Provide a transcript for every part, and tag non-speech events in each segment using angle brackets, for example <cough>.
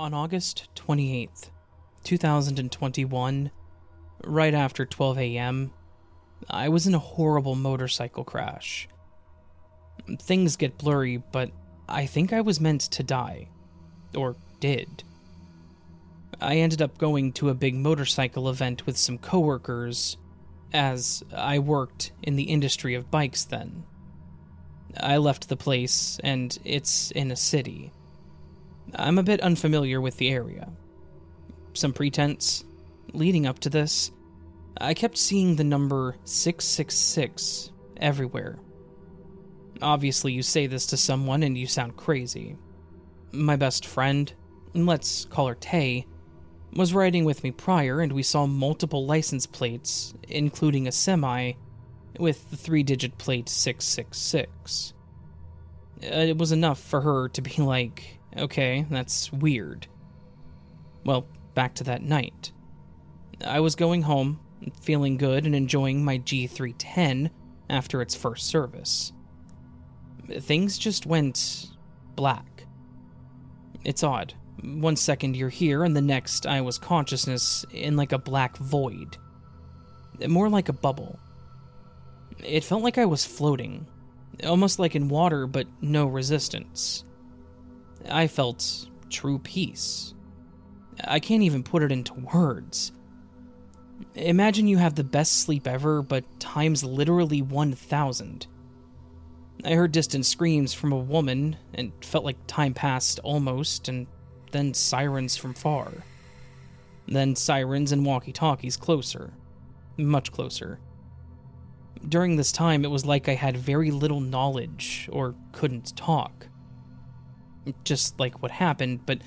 On August 28th, 2021, right after 12 a.m., I was in a horrible motorcycle crash. Things get blurry, but I think I was meant to die. Or did. I ended up going to a big motorcycle event with some coworkers, as I worked in the industry of bikes then. I left the place, and it's in a city. I'm a bit unfamiliar with the area. Some pretense. Leading up to this, I kept seeing the number 666 everywhere. Obviously, you say this to someone and you sound crazy. My best friend, let's call her Tay, was riding with me prior and we saw multiple license plates, including a semi, with the three digit plate 666. Uh, it was enough for her to be like, Okay, that's weird. Well, back to that night. I was going home, feeling good and enjoying my G310 after its first service. Things just went black. It's odd. One second you're here, and the next I was consciousness in like a black void. More like a bubble. It felt like I was floating, almost like in water, but no resistance. I felt true peace. I can't even put it into words. Imagine you have the best sleep ever, but times literally 1,000. I heard distant screams from a woman and felt like time passed almost, and then sirens from far. Then sirens and walkie talkies closer. Much closer. During this time, it was like I had very little knowledge or couldn't talk just like what happened, but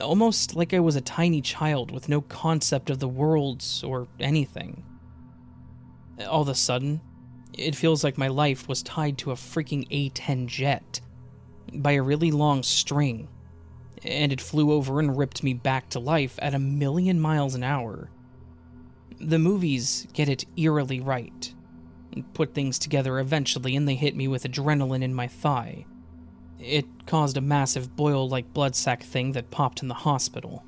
almost like I was a tiny child with no concept of the worlds or anything. All of a sudden, it feels like my life was tied to a freaking A 10 jet by a really long string, and it flew over and ripped me back to life at a million miles an hour. The movies get it eerily right, put things together eventually, and they hit me with adrenaline in my thigh. It caused a massive boil like blood sac thing that popped in the hospital.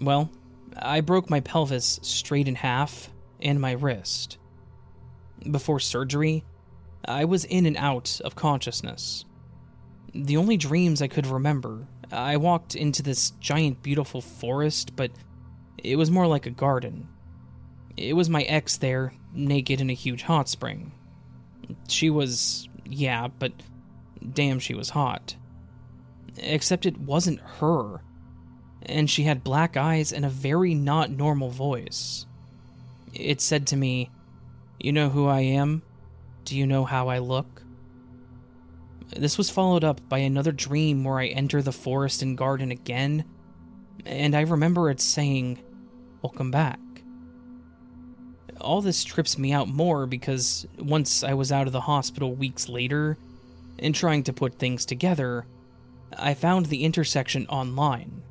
Well, I broke my pelvis straight in half and my wrist. Before surgery, I was in and out of consciousness. The only dreams I could remember, I walked into this giant, beautiful forest, but it was more like a garden. It was my ex there, naked in a huge hot spring. She was, yeah, but Damn, she was hot. Except it wasn't her. And she had black eyes and a very not normal voice. It said to me, You know who I am? Do you know how I look? This was followed up by another dream where I enter the forest and garden again, and I remember it saying, Welcome back. All this trips me out more because once I was out of the hospital weeks later, in trying to put things together, I found the intersection online.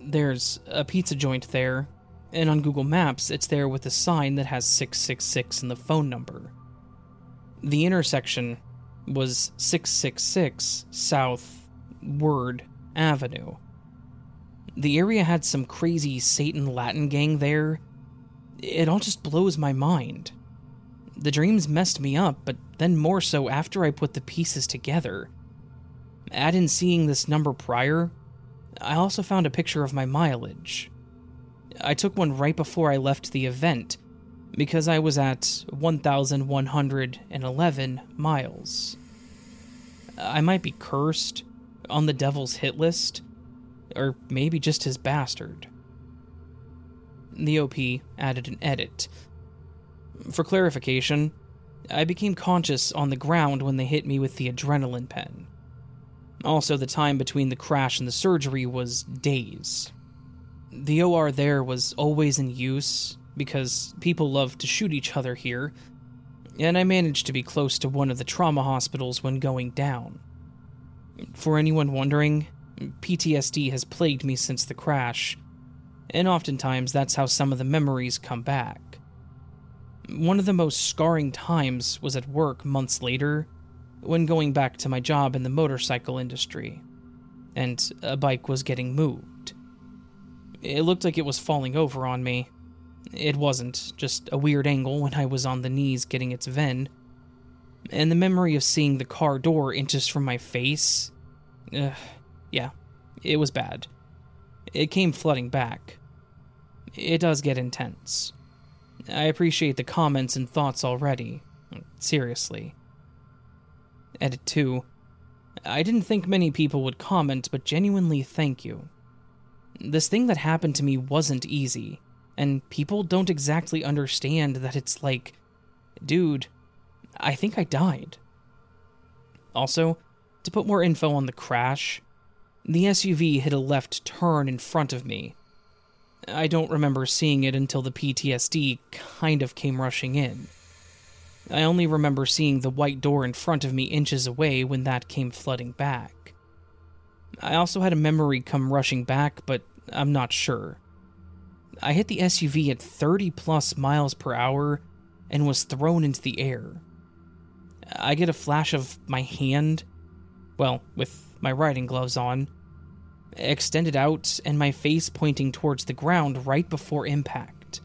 There's a pizza joint there, and on Google Maps, it's there with a sign that has 666 in the phone number. The intersection was 666 South Word Avenue. The area had some crazy Satan Latin gang there. It all just blows my mind. The dreams messed me up, but then more so after I put the pieces together. Add in seeing this number prior, I also found a picture of my mileage. I took one right before I left the event because I was at 1,111 miles. I might be cursed, on the devil's hit list, or maybe just his bastard. The OP added an edit for clarification, I became conscious on the ground when they hit me with the adrenaline pen. Also, the time between the crash and the surgery was days. The OR there was always in use because people love to shoot each other here, and I managed to be close to one of the trauma hospitals when going down. For anyone wondering, PTSD has plagued me since the crash, and oftentimes that's how some of the memories come back. One of the most scarring times was at work months later when going back to my job in the motorcycle industry, and a bike was getting moved. It looked like it was falling over on me. It wasn't, just a weird angle when I was on the knees getting its VIN. And the memory of seeing the car door inches from my face. Ugh, yeah, it was bad. It came flooding back. It does get intense. I appreciate the comments and thoughts already. Seriously. Edit 2. I didn't think many people would comment, but genuinely thank you. This thing that happened to me wasn't easy, and people don't exactly understand that it's like, dude, I think I died. Also, to put more info on the crash, the SUV hit a left turn in front of me. I don't remember seeing it until the PTSD kind of came rushing in. I only remember seeing the white door in front of me inches away when that came flooding back. I also had a memory come rushing back, but I'm not sure. I hit the SUV at 30 plus miles per hour and was thrown into the air. I get a flash of my hand, well, with my riding gloves on, extended out and my face pointing towards the ground right before impact.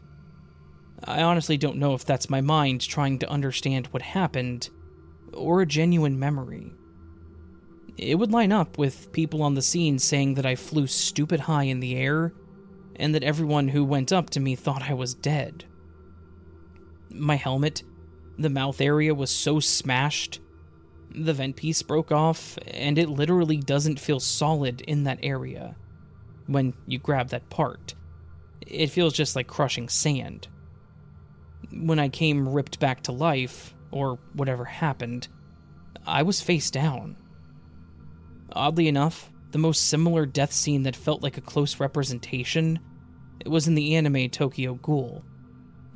I honestly don't know if that's my mind trying to understand what happened, or a genuine memory. It would line up with people on the scene saying that I flew stupid high in the air, and that everyone who went up to me thought I was dead. My helmet, the mouth area was so smashed, the vent piece broke off, and it literally doesn't feel solid in that area when you grab that part. It feels just like crushing sand when I came ripped back to life, or whatever happened, I was face down. Oddly enough, the most similar death scene that felt like a close representation was in the anime Tokyo Ghoul,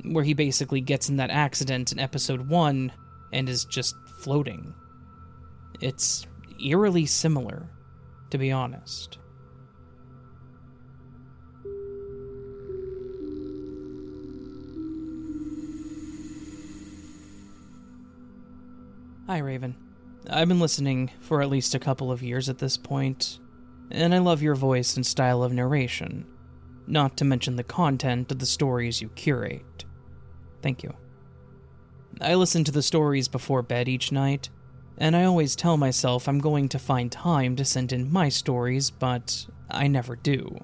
where he basically gets in that accident in episode 1 and is just floating. It's eerily similar, to be honest. Hi, Raven. I've been listening for at least a couple of years at this point, and I love your voice and style of narration, not to mention the content of the stories you curate. Thank you. I listen to the stories before bed each night, and I always tell myself I'm going to find time to send in my stories, but I never do.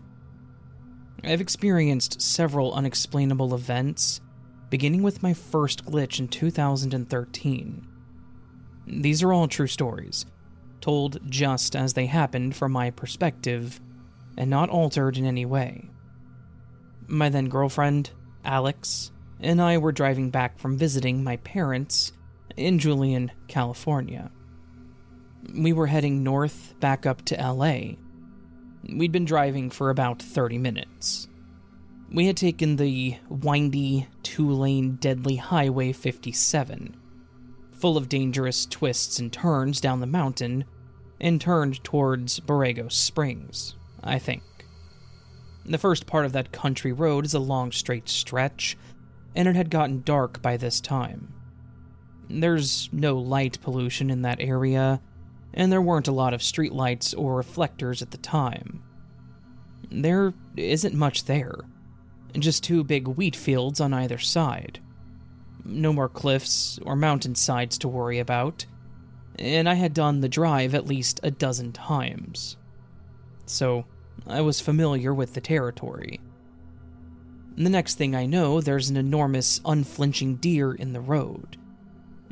I've experienced several unexplainable events, beginning with my first glitch in 2013 these are all true stories, told just as they happened from my perspective, and not altered in any way. My then girlfriend, Alex, and I were driving back from visiting my parents in Julian, California. We were heading north back up to LA. We'd been driving for about 30 minutes. We had taken the windy, two lane, deadly Highway 57 full of dangerous twists and turns down the mountain, and turned towards Borrego Springs, I think. The first part of that country road is a long straight stretch, and it had gotten dark by this time. There's no light pollution in that area, and there weren't a lot of streetlights or reflectors at the time. There isn't much there, just two big wheat fields on either side no more cliffs or mountainsides to worry about, and I had done the drive at least a dozen times. So, I was familiar with the territory. The next thing I know, there's an enormous, unflinching deer in the road.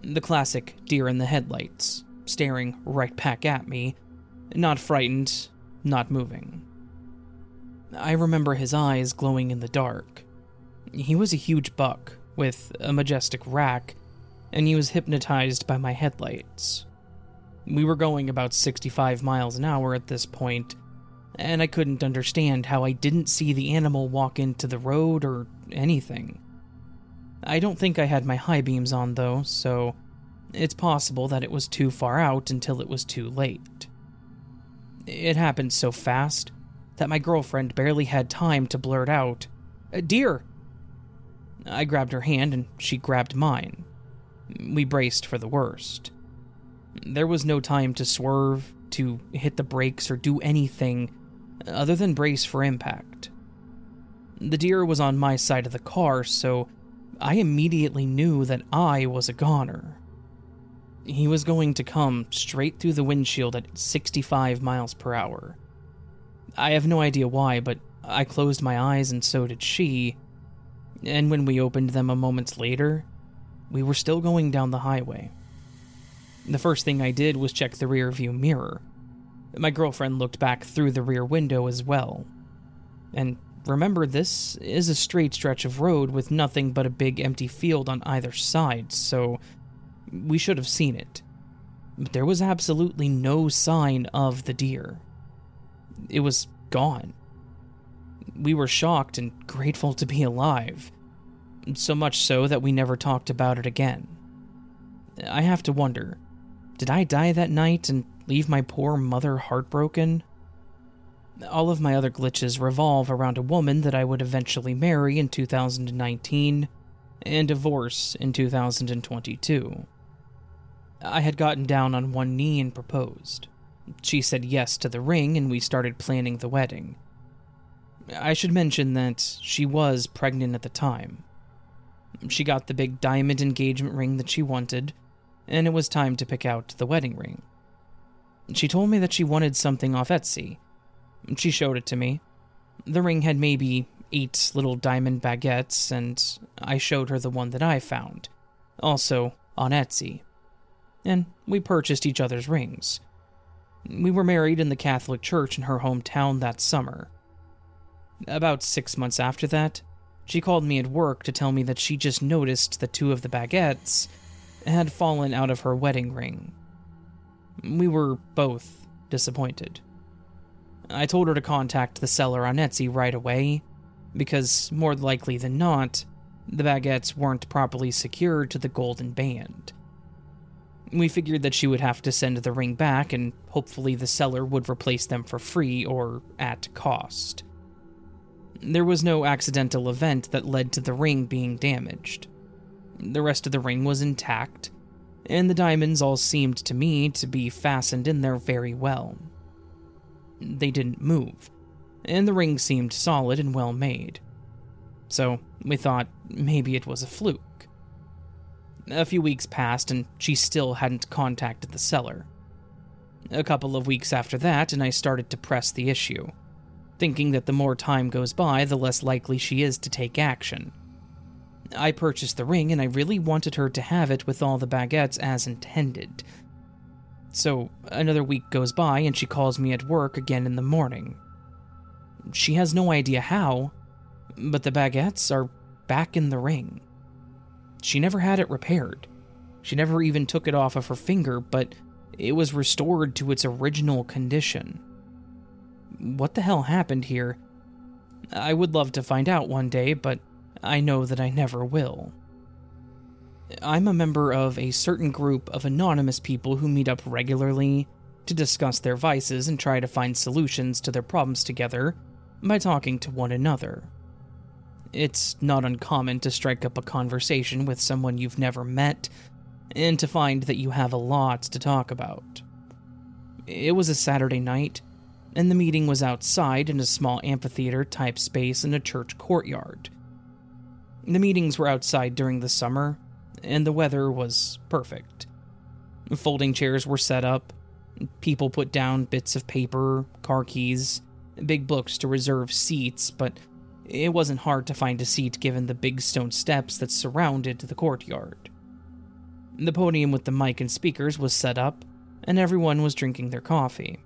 The classic deer in the headlights, staring right back at me, not frightened, not moving. I remember his eyes glowing in the dark. He was a huge buck, with a majestic rack, and he was hypnotized by my headlights. We were going about 65 miles an hour at this point, and I couldn't understand how I didn't see the animal walk into the road or anything. I don't think I had my high beams on though, so it's possible that it was too far out until it was too late. It happened so fast that my girlfriend barely had time to blurt out, uh, Deer! I grabbed her hand and she grabbed mine. We braced for the worst. There was no time to swerve, to hit the brakes, or do anything other than brace for impact. The deer was on my side of the car, so I immediately knew that I was a goner. He was going to come straight through the windshield at 65 miles per hour. I have no idea why, but I closed my eyes and so did she. And when we opened them a moment later, we were still going down the highway. The first thing I did was check the rearview mirror. My girlfriend looked back through the rear window as well. And remember, this is a straight stretch of road with nothing but a big empty field on either side, so we should have seen it. But there was absolutely no sign of the deer. It was gone. We were shocked and grateful to be alive, so much so that we never talked about it again. I have to wonder did I die that night and leave my poor mother heartbroken? All of my other glitches revolve around a woman that I would eventually marry in 2019 and divorce in 2022. I had gotten down on one knee and proposed. She said yes to the ring, and we started planning the wedding. I should mention that she was pregnant at the time. She got the big diamond engagement ring that she wanted, and it was time to pick out the wedding ring. She told me that she wanted something off Etsy. She showed it to me. The ring had maybe eight little diamond baguettes, and I showed her the one that I found, also on Etsy and we purchased each other's rings. We were married in the Catholic Church in her hometown that summer. About six months after that, she called me at work to tell me that she just noticed that two of the baguettes had fallen out of her wedding ring. We were both disappointed. I told her to contact the seller on Etsy right away, because more likely than not, the baguettes weren't properly secured to the golden band. We figured that she would have to send the ring back, and hopefully the seller would replace them for free or at cost. There was no accidental event that led to the ring being damaged. The rest of the ring was intact, and the diamonds all seemed to me to be fastened in there very well. They didn't move, and the ring seemed solid and well made. So we thought maybe it was a fluke. A few weeks passed, and she still hadn't contacted the seller. A couple of weeks after that, and I started to press the issue, thinking that the more time goes by, the less likely she is to take action. I purchased the ring, and I really wanted her to have it with all the baguettes as intended. So, another week goes by, and she calls me at work again in the morning. She has no idea how, but the baguettes are back in the ring. She never had it repaired. She never even took it off of her finger, but it was restored to its original condition. What the hell happened here? I would love to find out one day, but I know that I never will. I'm a member of a certain group of anonymous people who meet up regularly to discuss their vices and try to find solutions to their problems together by talking to one another. It's not uncommon to strike up a conversation with someone you've never met and to find that you have a lot to talk about. It was a Saturday night, and the meeting was outside in a small amphitheater type space in a church courtyard. The meetings were outside during the summer, and the weather was perfect. Folding chairs were set up, people put down bits of paper, car keys, big books to reserve seats, but it wasn't hard to find a seat given the big stone steps that surrounded the courtyard. The podium with the mic and speakers was set up, and everyone was drinking their coffee.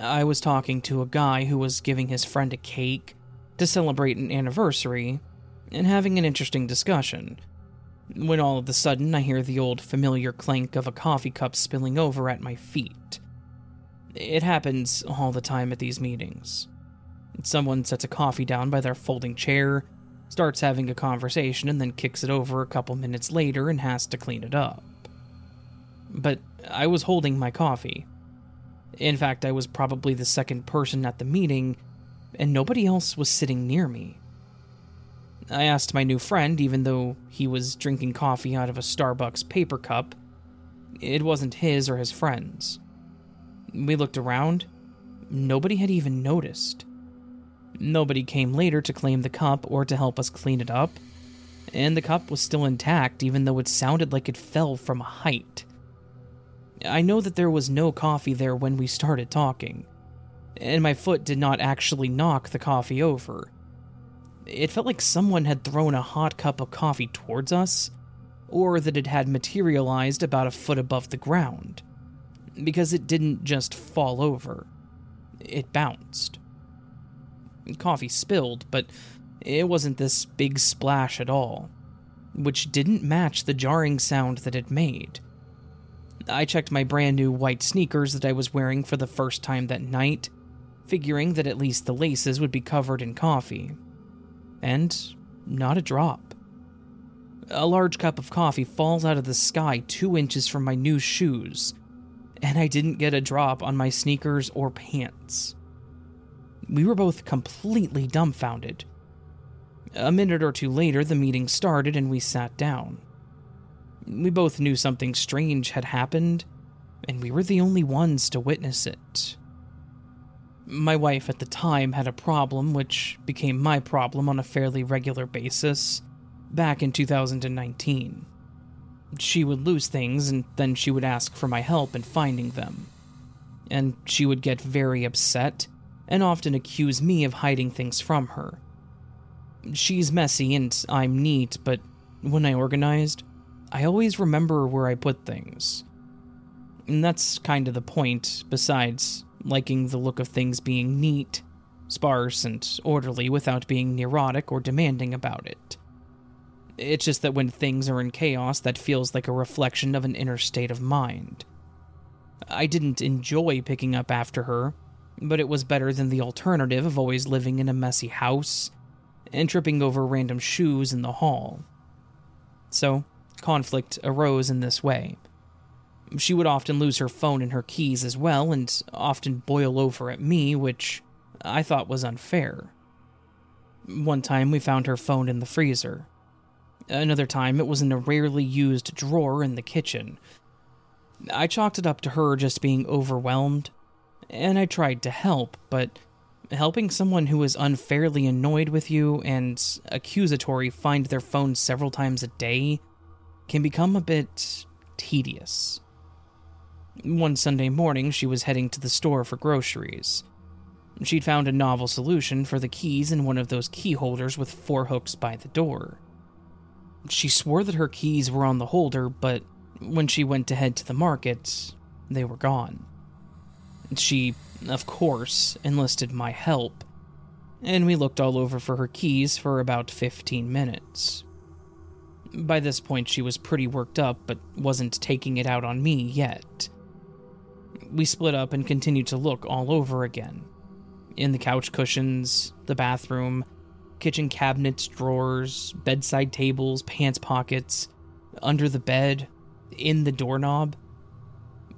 I was talking to a guy who was giving his friend a cake to celebrate an anniversary and having an interesting discussion. When all of a sudden I hear the old familiar clank of a coffee cup spilling over at my feet. It happens all the time at these meetings. Someone sets a coffee down by their folding chair, starts having a conversation, and then kicks it over a couple minutes later and has to clean it up. But I was holding my coffee. In fact, I was probably the second person at the meeting, and nobody else was sitting near me. I asked my new friend, even though he was drinking coffee out of a Starbucks paper cup, it wasn't his or his friends. We looked around. Nobody had even noticed. Nobody came later to claim the cup or to help us clean it up, and the cup was still intact even though it sounded like it fell from a height. I know that there was no coffee there when we started talking, and my foot did not actually knock the coffee over. It felt like someone had thrown a hot cup of coffee towards us, or that it had materialized about a foot above the ground, because it didn't just fall over, it bounced. Coffee spilled, but it wasn't this big splash at all, which didn't match the jarring sound that it made. I checked my brand new white sneakers that I was wearing for the first time that night, figuring that at least the laces would be covered in coffee. And not a drop. A large cup of coffee falls out of the sky two inches from my new shoes, and I didn't get a drop on my sneakers or pants. We were both completely dumbfounded. A minute or two later, the meeting started and we sat down. We both knew something strange had happened, and we were the only ones to witness it. My wife at the time had a problem which became my problem on a fairly regular basis back in 2019. She would lose things and then she would ask for my help in finding them. And she would get very upset and often accuse me of hiding things from her. She's messy and I'm neat, but when I organized, I always remember where I put things. And that's kind of the point, besides liking the look of things being neat, sparse, and orderly without being neurotic or demanding about it. It's just that when things are in chaos, that feels like a reflection of an inner state of mind. I didn't enjoy picking up after her, but it was better than the alternative of always living in a messy house and tripping over random shoes in the hall. So, conflict arose in this way. She would often lose her phone and her keys as well, and often boil over at me, which I thought was unfair. One time we found her phone in the freezer. Another time it was in a rarely used drawer in the kitchen. I chalked it up to her just being overwhelmed and I tried to help, but helping someone who is unfairly annoyed with you and accusatory find their phone several times a day can become a bit tedious. One Sunday morning, she was heading to the store for groceries. She'd found a novel solution for the keys in one of those key holders with four hooks by the door. She swore that her keys were on the holder, but when she went to head to the market, they were gone. She, of course, enlisted my help, and we looked all over for her keys for about 15 minutes. By this point, she was pretty worked up, but wasn't taking it out on me yet. We split up and continued to look all over again in the couch cushions, the bathroom, kitchen cabinets, drawers, bedside tables, pants pockets, under the bed, in the doorknob.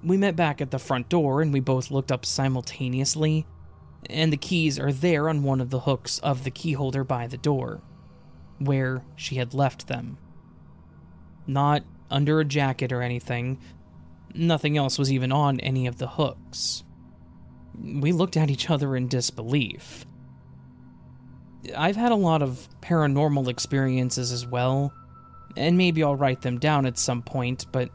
We met back at the front door and we both looked up simultaneously, and the keys are there on one of the hooks of the keyholder by the door, where she had left them. Not under a jacket or anything, nothing else was even on any of the hooks. We looked at each other in disbelief. I've had a lot of paranormal experiences as well, and maybe I'll write them down at some point, but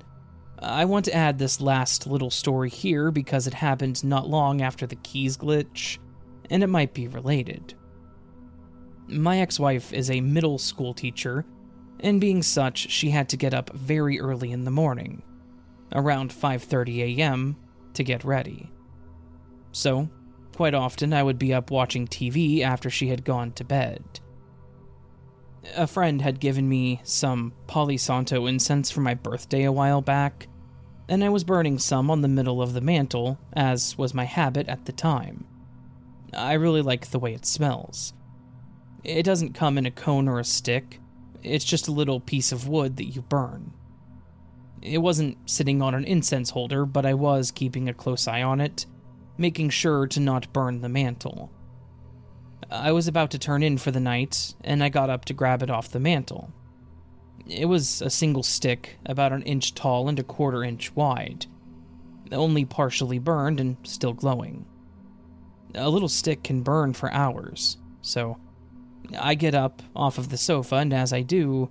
I want to add this last little story here because it happened not long after the keys glitch, and it might be related. My ex wife is a middle school teacher, and being such, she had to get up very early in the morning, around 5:30 a.m., to get ready. So, quite often I would be up watching TV after she had gone to bed. A friend had given me some Palo Santo incense for my birthday a while back, and I was burning some on the middle of the mantle, as was my habit at the time. I really like the way it smells. It doesn't come in a cone or a stick, it's just a little piece of wood that you burn. It wasn't sitting on an incense holder, but I was keeping a close eye on it, making sure to not burn the mantle. I was about to turn in for the night, and I got up to grab it off the mantle. It was a single stick, about an inch tall and a quarter inch wide, only partially burned and still glowing. A little stick can burn for hours, so I get up off of the sofa, and as I do,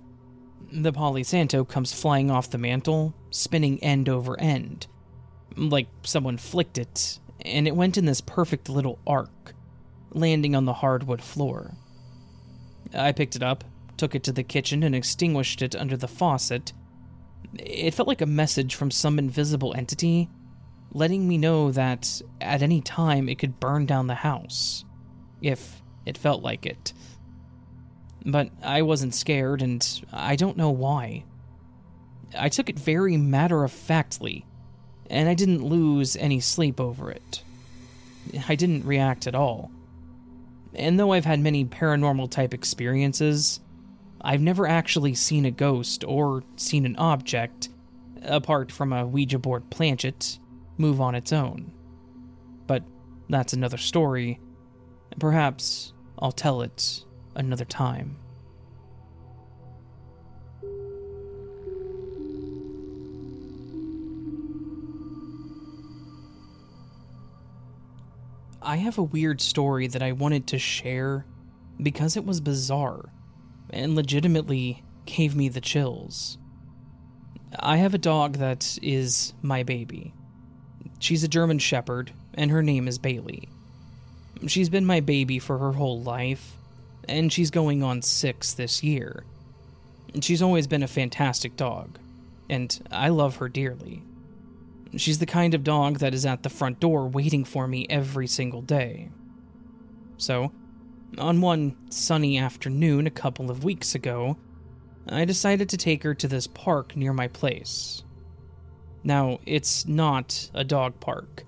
the Palo Santo comes flying off the mantle, spinning end over end, like someone flicked it, and it went in this perfect little arc, landing on the hardwood floor. I picked it up, took it to the kitchen, and extinguished it under the faucet. It felt like a message from some invisible entity, letting me know that at any time it could burn down the house, if it felt like it. But I wasn't scared, and I don't know why. I took it very matter of factly, and I didn't lose any sleep over it. I didn't react at all. And though I've had many paranormal type experiences, I've never actually seen a ghost or seen an object, apart from a Ouija board planchette, move on its own. But that's another story. Perhaps I'll tell it another time. I have a weird story that I wanted to share because it was bizarre and legitimately gave me the chills. I have a dog that is my baby. She's a German Shepherd, and her name is Bailey. She's been my baby for her whole life, and she's going on six this year. She's always been a fantastic dog, and I love her dearly. She's the kind of dog that is at the front door waiting for me every single day. So, on one sunny afternoon a couple of weeks ago, I decided to take her to this park near my place. Now, it's not a dog park,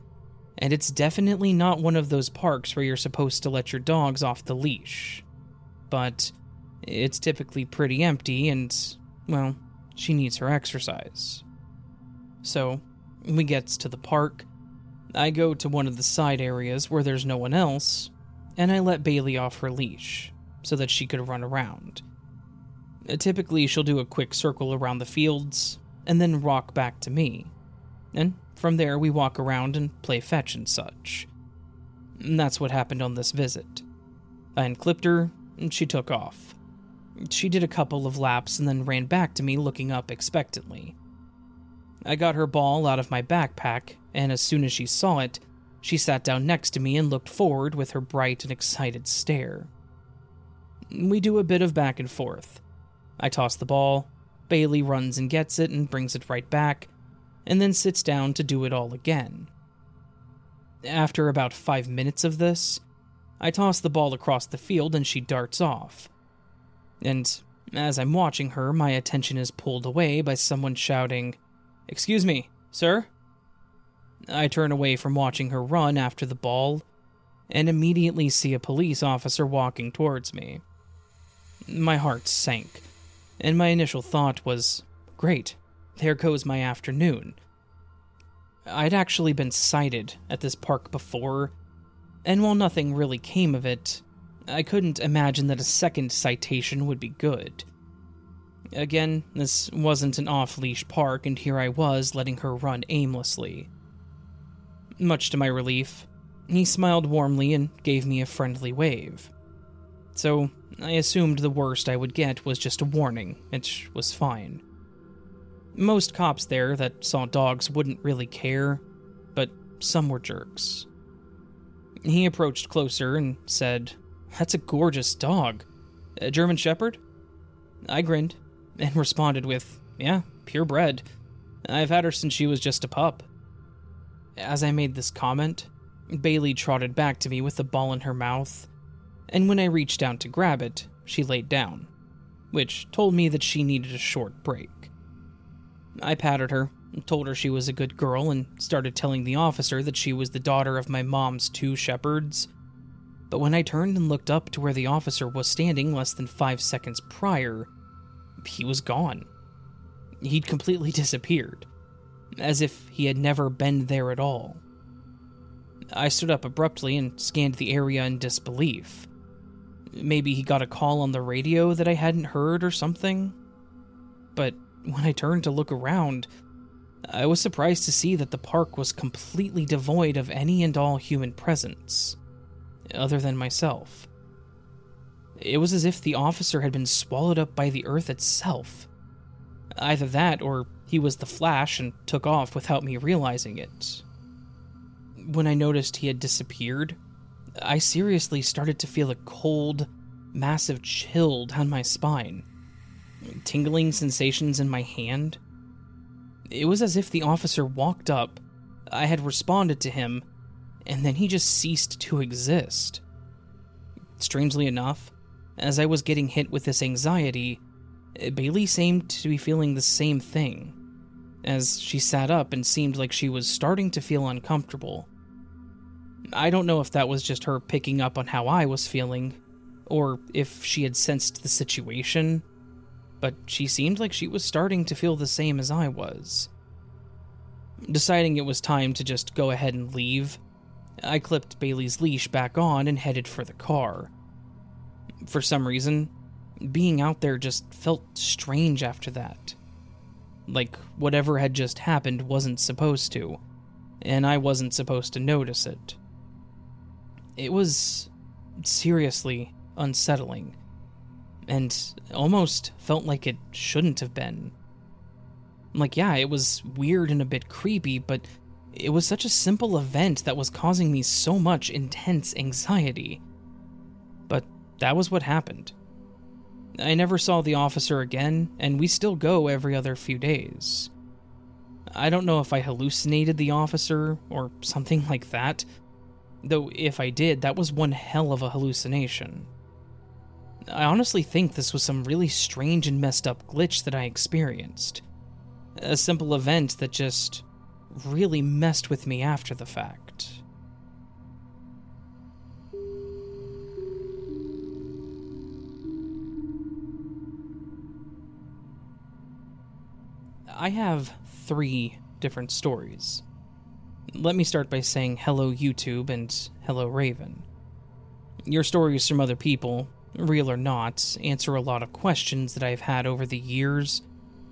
and it's definitely not one of those parks where you're supposed to let your dogs off the leash but it's typically pretty empty and, well, she needs her exercise. So, we gets to the park. I go to one of the side areas where there's no one else, and I let Bailey off her leash so that she could run around. Typically, she'll do a quick circle around the fields and then walk back to me. And from there, we walk around and play fetch and such. And that's what happened on this visit. I unclipped her, she took off. She did a couple of laps and then ran back to me looking up expectantly. I got her ball out of my backpack, and as soon as she saw it, she sat down next to me and looked forward with her bright and excited stare. We do a bit of back and forth. I toss the ball, Bailey runs and gets it and brings it right back, and then sits down to do it all again. After about five minutes of this, I toss the ball across the field and she darts off. And as I'm watching her, my attention is pulled away by someone shouting, Excuse me, sir? I turn away from watching her run after the ball and immediately see a police officer walking towards me. My heart sank, and my initial thought was, Great, there goes my afternoon. I'd actually been cited at this park before and while nothing really came of it, I couldn't imagine that a second citation would be good. Again, this wasn't an off leash park, and here I was letting her run aimlessly. Much to my relief, he smiled warmly and gave me a friendly wave. So, I assumed the worst I would get was just a warning, which was fine. Most cops there that saw dogs wouldn't really care, but some were jerks. He approached closer and said, That's a gorgeous dog. A German Shepherd? I grinned and <laughs> responded with, Yeah, purebred. I've had her since she was just a pup. As I made this comment, Bailey trotted back to me with the ball in her mouth, and when I reached down to grab it, she laid down. which told me that she needed a short break. I patted her, told her she was a good girl, and started telling the officer that she was the daughter of my mom's two shepherds. But when I turned and looked up to where the officer was standing less than five seconds prior, he was gone. He'd completely <laughs> disappeared, as if he had never been there at all. I stood up abruptly and scanned the area in disbelief. Maybe he got a call on the radio that I hadn't heard or something? But when I turned to look around, I was surprised to see that the park was completely devoid of any and all human presence, other than myself. It was as if the officer had been swallowed up by the earth itself. Either that, or he was the Flash and took off without me realizing it. When I noticed he had disappeared, I seriously started to feel a cold, massive chill down my spine, tingling sensations in my hand. It was as if the officer walked up, I had responded to him, and then he just ceased to exist. Strangely enough, as I was getting hit with this anxiety, Bailey seemed to be feeling the same thing, as she sat up and seemed like she was starting to feel uncomfortable. I don't know if that was just her picking up on how I was feeling, or if she had sensed the situation, but she seemed like she was starting to feel the same as I was. Deciding it was time to just go ahead and leave, I clipped Bailey's leash back on and headed for the car. For some reason, being out there just felt strange after that. Like whatever had just happened wasn't supposed to, and I wasn't supposed to notice it. It was seriously unsettling, and almost felt like it shouldn't have been. Like, yeah, it was weird and a bit creepy, but it was such a simple event that was causing me so much intense anxiety. But that was what happened. I never saw the officer again, and we still go every other few days. I don't know if I hallucinated the officer or something <laughs> like that, though if I did, that was one hell of a hallucination. I honestly think this was some really strange and messed up glitch that I experienced. A simple event that just really messed with me after the fact. I have three different stories. Let me start by saying hello, YouTube, and hello, Raven. Your stories from other people, real or not, answer a lot of questions that I've had over the years,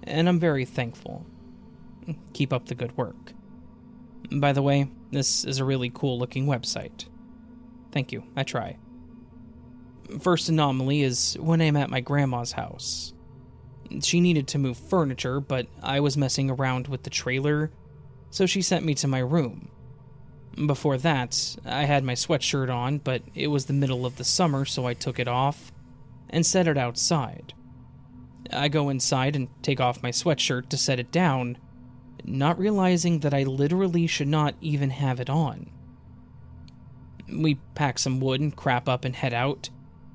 and I'm very thankful. Keep up the good work. By the way, this is a really cool looking website. Thank you, I try. First anomaly is when I'm at my grandma's house. She needed to move furniture, but I was messing around with the trailer so she sent me to my room. Before that, I had my sweatshirt on, but it was the middle of the summer, so I took it off and set it outside. I go inside and take off my sweatshirt to set it down, not realizing that I literally should not even have it on. We pack some wood and crap up and head out,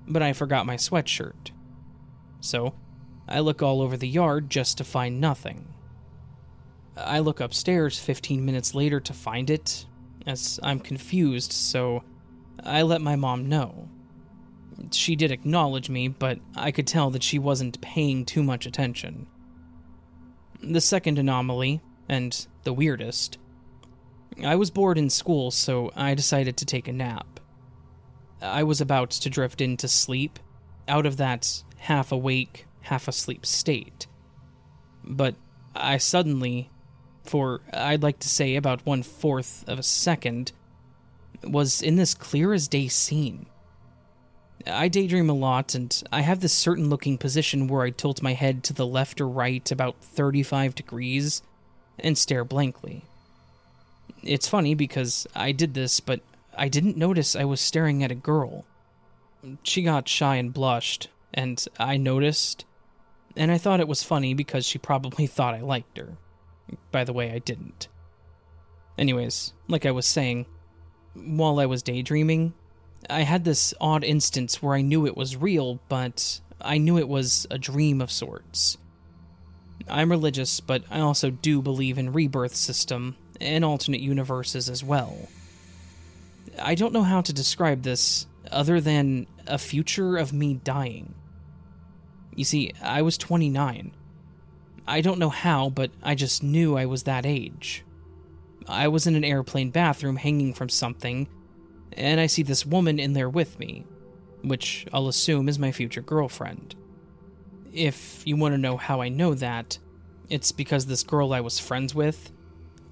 but I forgot my sweatshirt. So, I look all over the yard just to find nothing. I look upstairs 15 minutes later to find it, as I'm confused, so I let my mom know. She did acknowledge me, but I could tell that she wasn't paying too much attention. The second anomaly, and the weirdest, I was bored in school, so I decided to take a nap. I was about to drift into sleep, out of that half awake, half asleep state. But I suddenly for I'd like to say about one fourth of a second, was in this clear as day scene. I daydream a lot, and I have this certain looking position where I tilt my head to the left or right about 35 degrees and stare blankly. It's funny because I did this, but I didn't notice I was staring at a girl. She got shy and blushed, and I noticed, and I thought it was funny because she probably <laughs> thought I liked her. By the way, I didn't. Anyways, like I was saying, while I was daydreaming, I had this odd instance where I knew it was real, but I knew it was a dream of sorts. I'm religious, but I also do believe in rebirth system and alternate universes as well. I don't know how to describe this other than a future of me dying. You see, I was 29. I don't know how, but I just knew I was that age. I was in an airplane bathroom hanging from something, and I see this woman in there with me, which I'll assume is my future girlfriend. If you want to know how I know that, it's because this girl I was friends with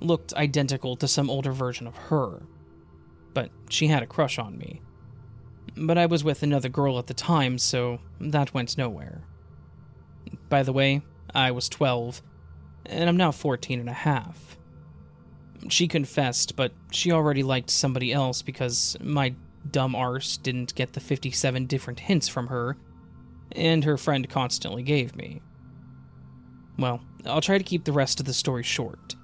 looked identical to some older version of her. But she had a crush on me. But I was with another girl at the time, so that went nowhere. By the way, I was 12, and I'm now 14 and a half. She confessed, but she already liked somebody else because my dumb arse didn't get the 57 different hints from her, and her friend constantly gave me. Well, I'll try to keep the rest of the story short.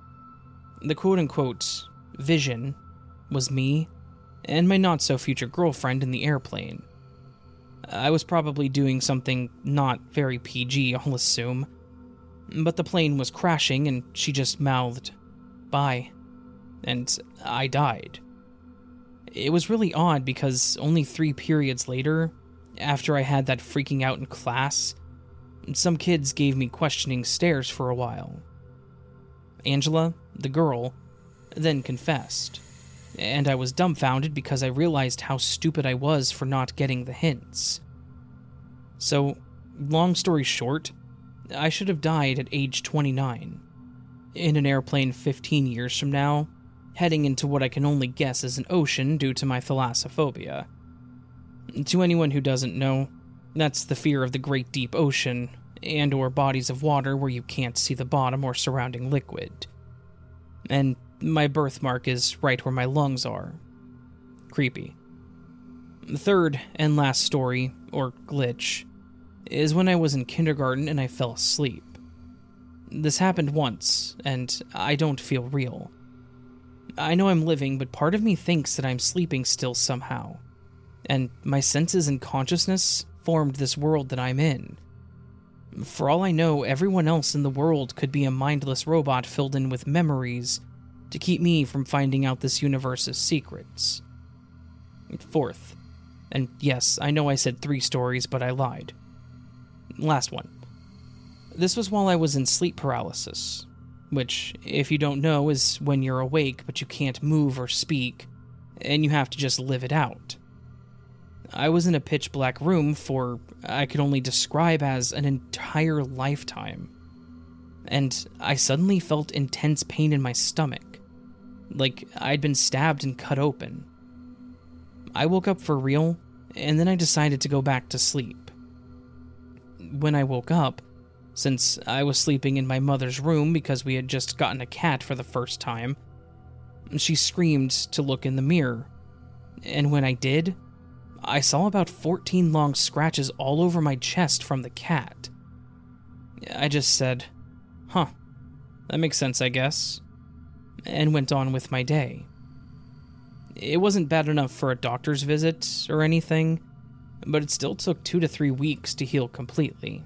The quote unquote vision was me and my not so future girlfriend in the airplane. I was probably doing something not very PG, I'll assume, but the plane was crashing and she just mouthed, Bye. And I died. It was really odd because only three periods later, after I had that freaking out in class, some kids gave me questioning stares for a while. Angela, the girl, then confessed, and I was dumbfounded because I realized how stupid I was for not getting the hints. So, long story short, I should have died at age 29. In an airplane 15 years from now, heading into what I can only guess is an ocean due to my thalassophobia. To anyone who doesn't know, that's the fear of the great deep ocean and or bodies of water where you can't see the bottom or surrounding liquid. And my birthmark is right where my lungs are. Creepy. Third and last story, or glitch, is when I was in kindergarten and I fell asleep. This happened once, and I don't feel real. I know I'm living, but part of me thinks that I'm sleeping still somehow. And my senses and consciousness formed this world that I'm in. For all I know, everyone else in the world could be a mindless robot filled in with memories to keep me from finding out this universe's secrets. Fourth, and yes, I know I said three stories, but I lied. Last one. This was while I was in sleep paralysis, which, if you don't know, is when you're awake but you can't move or speak, and you have to just live it out. I was in a pitch black room for, I could only describe as an entire lifetime. And I suddenly felt intense pain in my stomach, like I'd been stabbed and cut open. I woke up for real, and then I decided to go back to sleep. When I woke up, since I was sleeping in my mother's room because we had just gotten a cat for the first time, she screamed to look in the mirror. And when I did, I saw about 14 long scratches all over my chest from the cat. I just said, huh, that makes sense, I guess, and went on with my day. It wasn't bad enough for a doctor's visit or anything, but it still took two to three weeks to heal completely.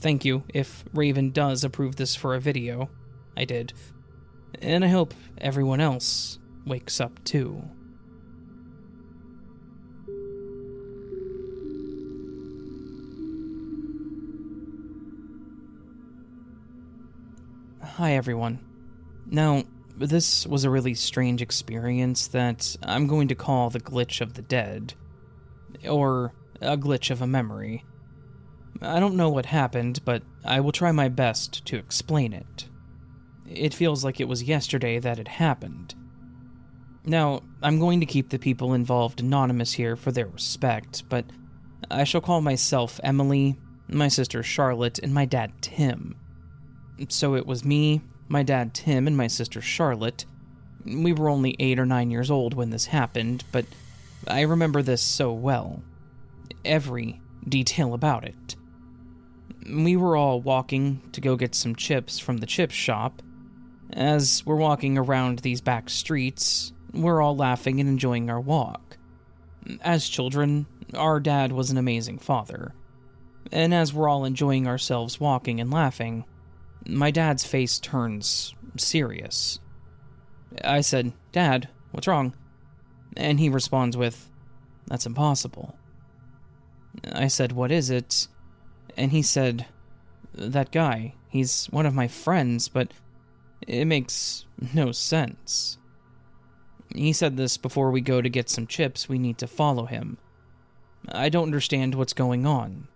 Thank you if Raven does approve this for a video. I did. And I hope everyone else wakes up too. Hi, everyone. Now, this was a really strange experience that I'm going to call the glitch of the dead, or a glitch of a memory. I don't know what happened, but I will try my best to explain it. It feels like it was yesterday that it happened. Now, I'm going to keep the people involved anonymous here for their respect, but I shall call myself Emily, my sister Charlotte, and my dad Tim. So it was me, my dad Tim, and my sister Charlotte. We were only eight or nine years old when this happened, but I remember this so well. Every detail about it. We were all walking to go get some chips from the chip shop. As we're walking around these back streets, we're all laughing and enjoying our walk. As children, Our dad was an amazing father. And as we're all enjoying ourselves walking and laughing, my dad's face turns serious. I said, Dad, what's wrong? And he responds with, That's impossible. I said, What is it? And he said, That guy. He's one of my friends, but it makes no sense. He said this before we go to get some chips, we need to follow him. I don't understand what's going on.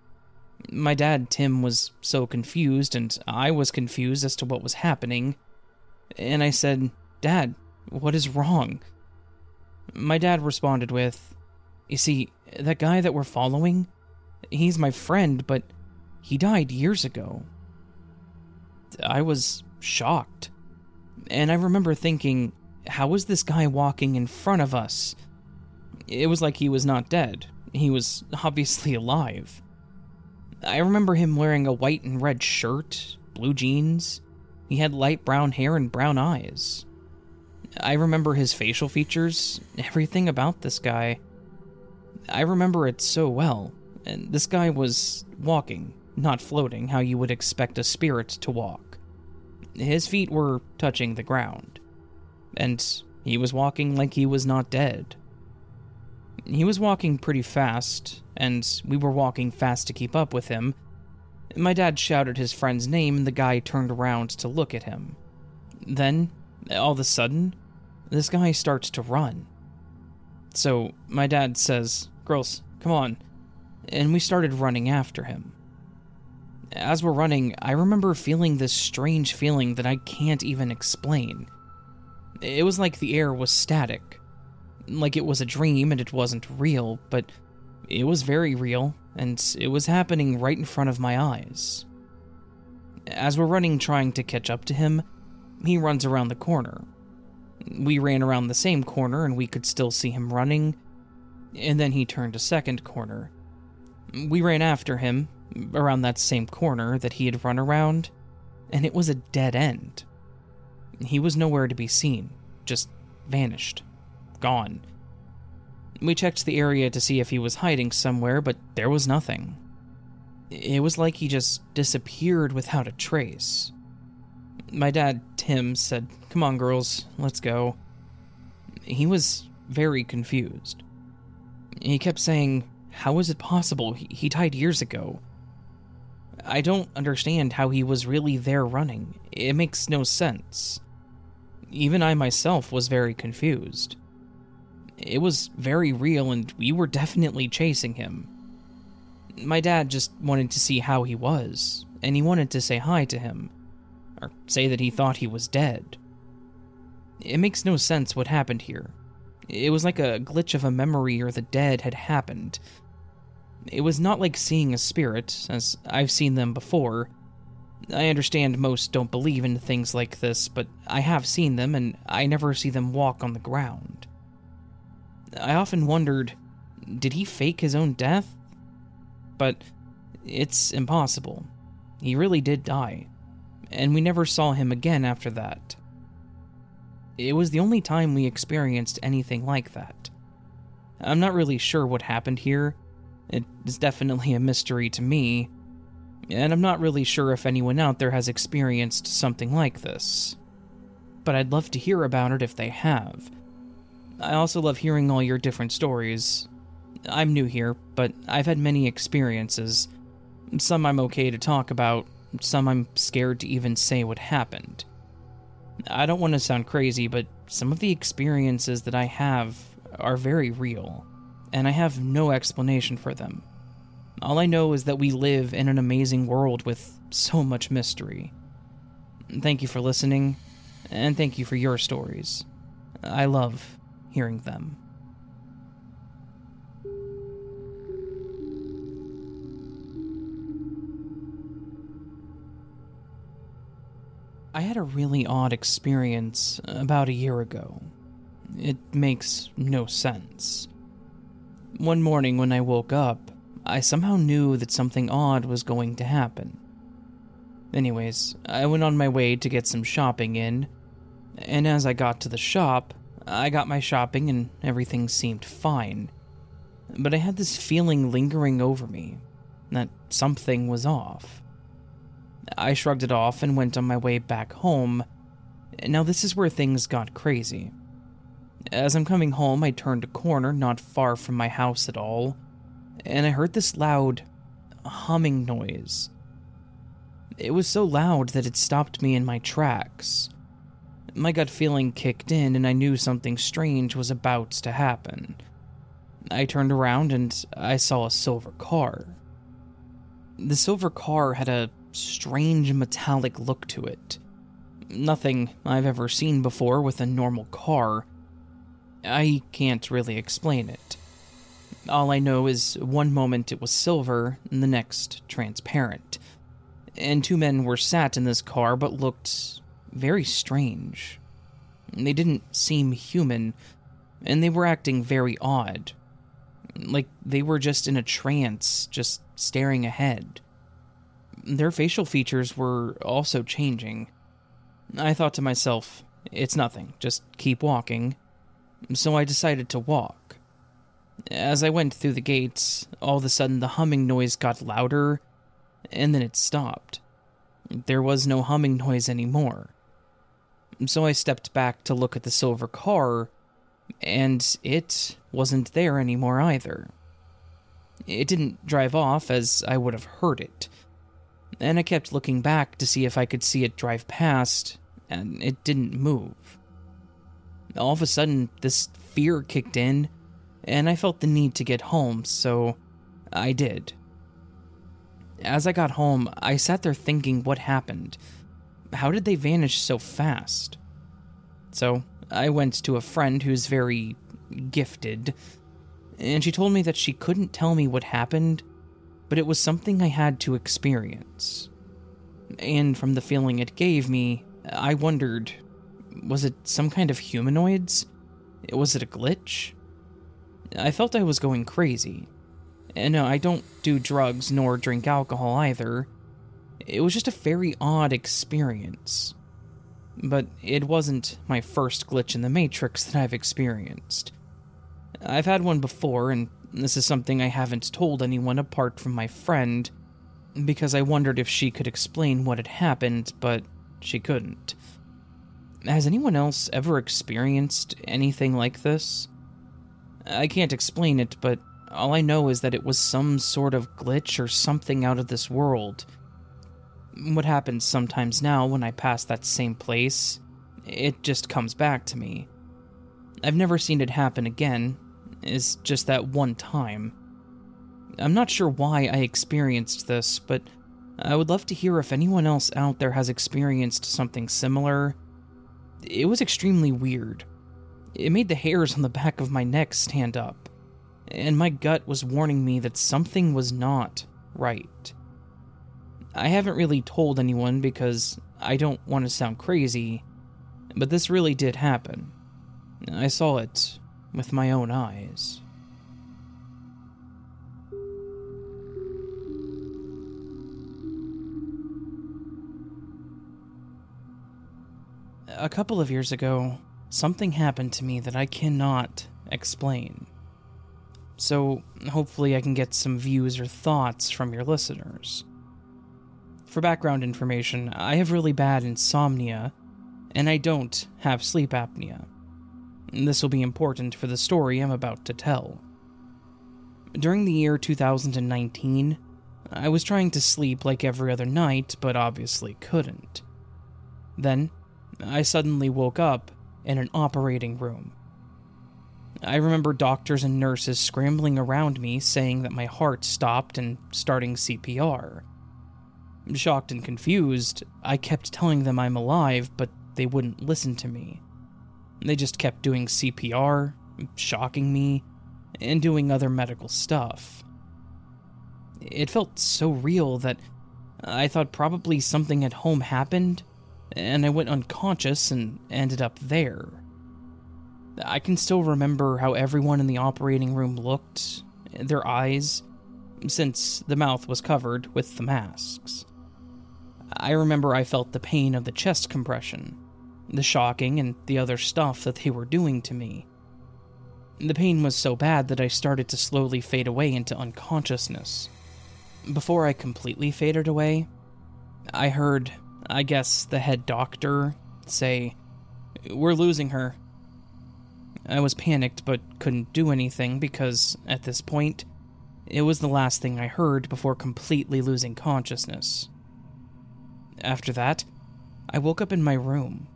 My dad, Tim, was so confused, and I was confused as to what was happening. And I said, Dad, what is wrong? My dad responded with, You see, that guy that we're following, he's my friend, but he died years ago. I was shocked. And I remember thinking, how was this guy walking in front of us? It was like he was not dead. He was obviously alive. I remember him wearing a white and red shirt, blue jeans. He had light brown hair and brown eyes. I remember his facial features, everything about this guy. I remember it so well. And this guy was walking, not floating, how you would expect a spirit to walk. His feet were touching the ground and he was walking like he was not dead. He was walking pretty fast, and we were walking fast to keep up with him. My dad shouted his friend's name, and the guy turned around to look at him. Then, all of a sudden, this guy starts to run. So, my dad says, Girls, come on. And we started running after him. As we're running, I remember feeling this strange feeling that I can't even explain. It was like the air was static. Like it was a dream and it wasn't real, but it was very real, and it was happening right in front of my eyes. As we're running trying to catch up to him, he runs around the corner. We ran around the same corner and we could still see him running, and then he turned a second corner. We ran after him, around that same corner that he had run around, and it was a dead end. He was nowhere to be seen, just vanished. Gone. We checked the area to see if he was hiding somewhere, but there was nothing. It was like he just disappeared without a trace. My dad, Tim, said, Come on, girls, let's go. He was very confused. He kept saying, How is it possible? He died years ago. I don't understand how he was really there running. It makes no sense. Even I myself was very confused. It was very real, and we were definitely chasing him. My dad just wanted to see how he was, and he wanted to say hi to him, or say that he thought he was dead. It makes no sense what happened here. It was like a glitch of a memory or the dead had happened. It was not like seeing a spirit, as I've seen them before, I understand most don't believe in things like this, but I have seen them and I never see them walk on the ground. I often wondered did he fake his own death? But it's impossible. He really did die, and we never saw him again after that. It was the only time we experienced anything like that. I'm not really sure what happened here. It is definitely a mystery to me, and I'm not really sure if anyone out there has experienced something like this. But I'd love to hear about it if they have. I also love hearing all your different stories. I'm new here, but I've had many experiences. Some I'm okay to talk about, some I'm scared to even say what happened. I don't want to sound crazy, but some of the experiences that I have are very real, and I have no explanation for them. All I know is that we live in an amazing world with so much mystery. Thank you for listening, and thank you for your stories. I love hearing them. I had a really odd experience about a year ago. It makes no sense. One morning when I woke up, I somehow knew that something odd was going to happen. Anyways, I went on my way to get some shopping in, and as I got to the shop, I got my shopping and everything seemed fine. but I had this feeling lingering over me that something was off. I shrugged it off and went on my way back home. Now, this is where things got crazy. As I'm coming home, I turned a corner not far from my house at all, and I heard this loud humming noise. It was so loud that it stopped me in my tracks. My gut feeling kicked in, and I knew something strange was about to happen. I turned around and I saw a silver car. The silver car had a strange metallic look to it. Nothing I've ever seen before with a normal car. I can't really explain it. All I know is one moment it was silver, and the next transparent. And two men were sat in this car but looked very strange. They didn't seem human, and they were acting very odd. Like they were just in a trance, just staring ahead. Their facial features were also changing. I thought to myself, it's nothing, just keep walking. So I decided to walk. As I went through the gates, all of a sudden the humming noise got louder, and then it stopped. There was no humming noise anymore. So I stepped back to look at the silver car, and it wasn't there anymore either. It didn't drive off as I would have heard it, and I kept looking back to see if I could see it drive past, and it didn't move. All of a sudden, this fear kicked in, and I felt the need to get home, so I did. As I got home, I sat there thinking what happened. How did they vanish so fast? So I went to a friend who's very gifted, and she told me that she couldn't tell me what happened, but it was something I had to experience. And from the feeling it gave me, I wondered was it some kind of humanoids? Was it a glitch? I felt I was going crazy. And no, I don't do drugs nor drink alcohol either. It was just a very odd experience. But it wasn't my first glitch in the Matrix that I've experienced. I've had one before, and this is something I haven't told anyone apart from my friend, because I wondered if she could explain what had happened, but she couldn't. Has anyone else ever experienced anything like this? I can't explain it, but all I know is that it was some sort of glitch or something out of this world. What happens sometimes now when I pass that same place, it just comes back to me. I've never seen it happen again, is just that one time. I'm not sure why I experienced this, but I would love to hear if anyone else out there has experienced something similar. It was extremely weird. It made the hairs on the back of my neck stand up, and my gut was warning me that something was not right. I haven't really told anyone because I don't want to sound crazy, but this really did happen. I saw it with my own eyes. A couple of years ago, something happened to me that I cannot explain. So, hopefully, I can get some views or thoughts from your listeners. For background information, I have really bad insomnia, and I don't have sleep apnea. This will be important for the story I'm about to tell. During the year 2019, I was trying to sleep like every other night, but obviously couldn't. Then, I suddenly woke up in an operating room. I remember doctors and nurses scrambling around me saying that my heart stopped and starting CPR. Shocked and confused, I kept telling them I'm alive, but they wouldn't listen to me. They just kept doing CPR, shocking me, and doing other medical stuff. It felt so real that I thought probably something at home happened, and I went unconscious and ended up there. I can still remember how everyone in the operating room looked, their eyes, since the mouth was covered with the masks. I remember I felt the pain of the chest compression, the shocking, and the other stuff that they were doing to me. The pain was so bad that I started to slowly fade away into unconsciousness. Before I completely faded away, I heard, I guess, the head doctor say, We're losing her. I was panicked but couldn't do anything because, at this point, it was the last thing I heard before completely losing consciousness. After that, I woke up in my room,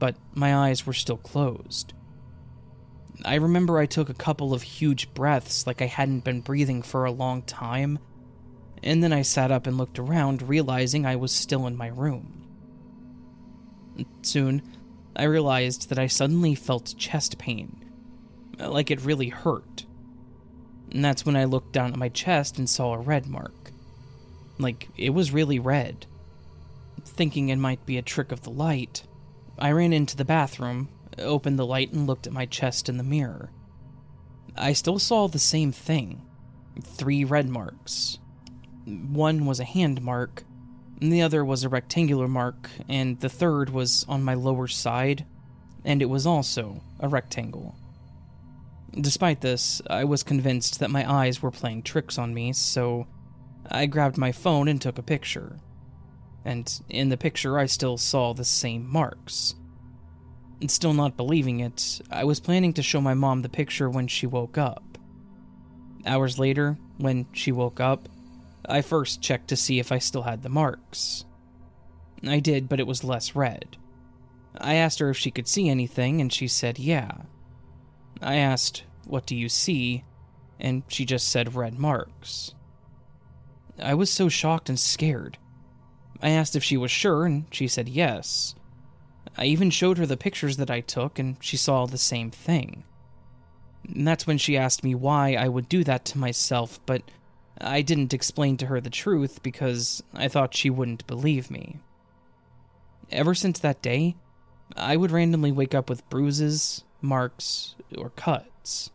but my eyes were still closed. I remember I took a couple of huge breaths like I hadn't been breathing for a long time, and then I sat up and looked around, realizing I was still in my room. Soon, I realized that I suddenly felt chest pain, like it really hurt. And that's when I looked down at my chest and saw a red mark. Like, it was really red. Thinking it might be a trick of the light, I ran into the bathroom, opened the light, and looked at my chest in the mirror. I still saw the same thing three red marks. One was a hand mark, the other was a rectangular mark, and the third was on my lower side, and it was also a rectangle. Despite this, I was convinced that my eyes were playing tricks on me, so I grabbed my phone and took a picture. And in the picture, I still saw the same marks. And still not believing it, I was planning to show my mom the picture when she woke up. Hours later, when she woke up, I first checked to see if I still had the marks. I did, but it was less red. I asked her if she could see anything, and she said yeah. I asked, What do you see? And she just said red marks. I was so shocked and scared. I asked if she was sure, and she said yes. I even showed her the pictures that I took, and she saw the same thing. And that's when she asked me why I would do that to myself, but I didn't explain to her the truth because I thought she wouldn't believe me. Ever since that day, I would randomly wake up with bruises, marks, or cuts.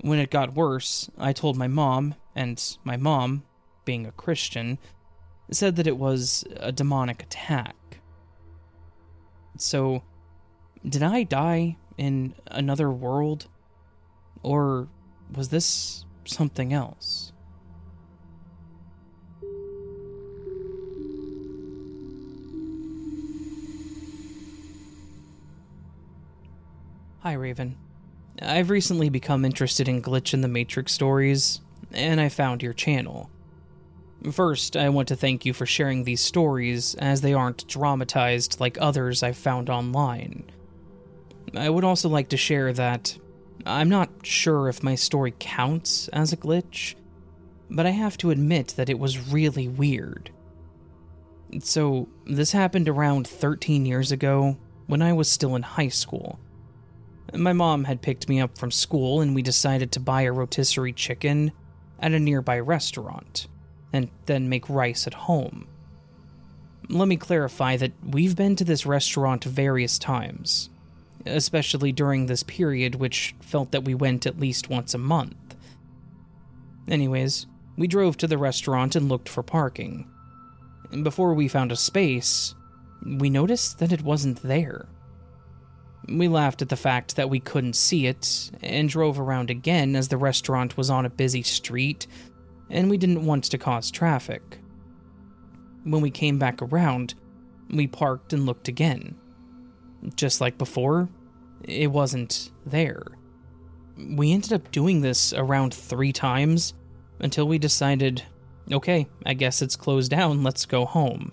When it got worse, I told my mom, and my mom, being a Christian, said that it was a demonic attack. So, did I die in another world? Or was this something else? Hi, Raven. I've recently become interested in Glitch in the Matrix stories, and I found your channel. First, I want to thank you for sharing these stories, as they aren't dramatized like others I've found online. I would also like to share that I'm not sure if my story counts as a glitch, but I have to admit that it was really weird. So, this happened around 13 years ago when I was still in high school. My mom had picked me up from school, and we decided to buy a rotisserie chicken at a nearby restaurant, and then make rice at home. Let me clarify that we've been to this restaurant various times, especially during this period, which felt that we went at least once a month. Anyways, we drove to the restaurant and looked for parking. Before we found a space, we noticed that it wasn't there. We laughed at the fact that we couldn't see it and drove around again as the restaurant was on a busy street and we didn't want to cause traffic. When we came back around, we parked and looked again. Just like before, it wasn't there. We ended up doing this around three times until we decided okay, I guess it's closed down, let's go home.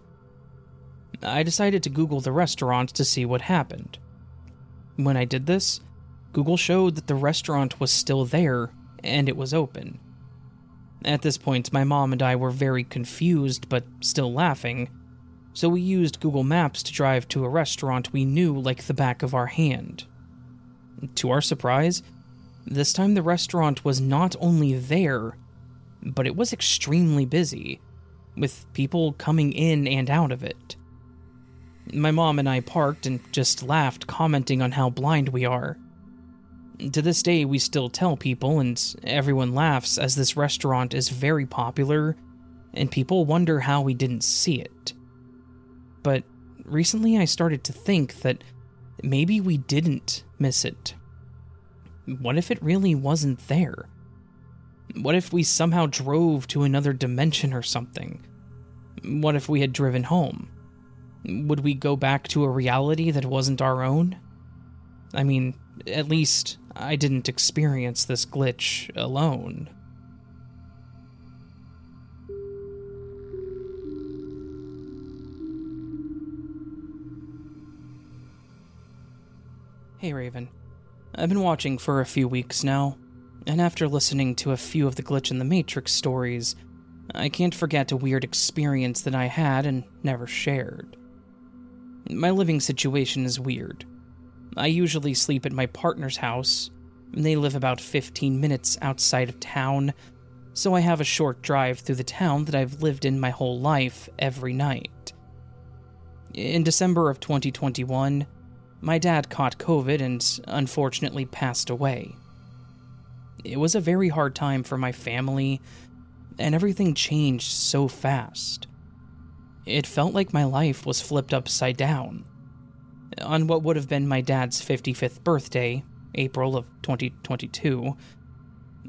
I decided to Google the restaurant to see what happened. When I did this, Google showed that the restaurant was still there and it was open. At this point, my mom and I were very confused but still laughing, so we used Google Maps to drive to a restaurant we knew like the back of our hand. To our surprise, this time the restaurant was not only there, but it was extremely busy, with people coming in and out of it. My mom and I parked and just laughed, commenting on how blind we are. To this day, we still tell people, and everyone laughs as this restaurant is very popular, and people wonder how we didn't see it. But recently, I started to think that maybe we didn't miss it. what if it really wasn't there? What if we somehow drove to another dimension or something? What if we had driven home? Would we go back to a reality that wasn't our own? I mean, at least I didn't experience this glitch alone. Hey Raven. I've been watching for a few weeks now, and after listening to a few of the Glitch in the Matrix stories, I can't forget a weird experience that I had and never shared. My living situation is weird. I usually sleep at my partner's house. They live about 15 minutes outside of town, so I have a short drive through the town that I've lived in my whole life every night. In December of 2021, my dad caught COVID and unfortunately passed away. It was a very hard time for my family, and everything changed so fast. It felt like my life was flipped upside down. On what would have been my dad's 55th birthday, April of 2022,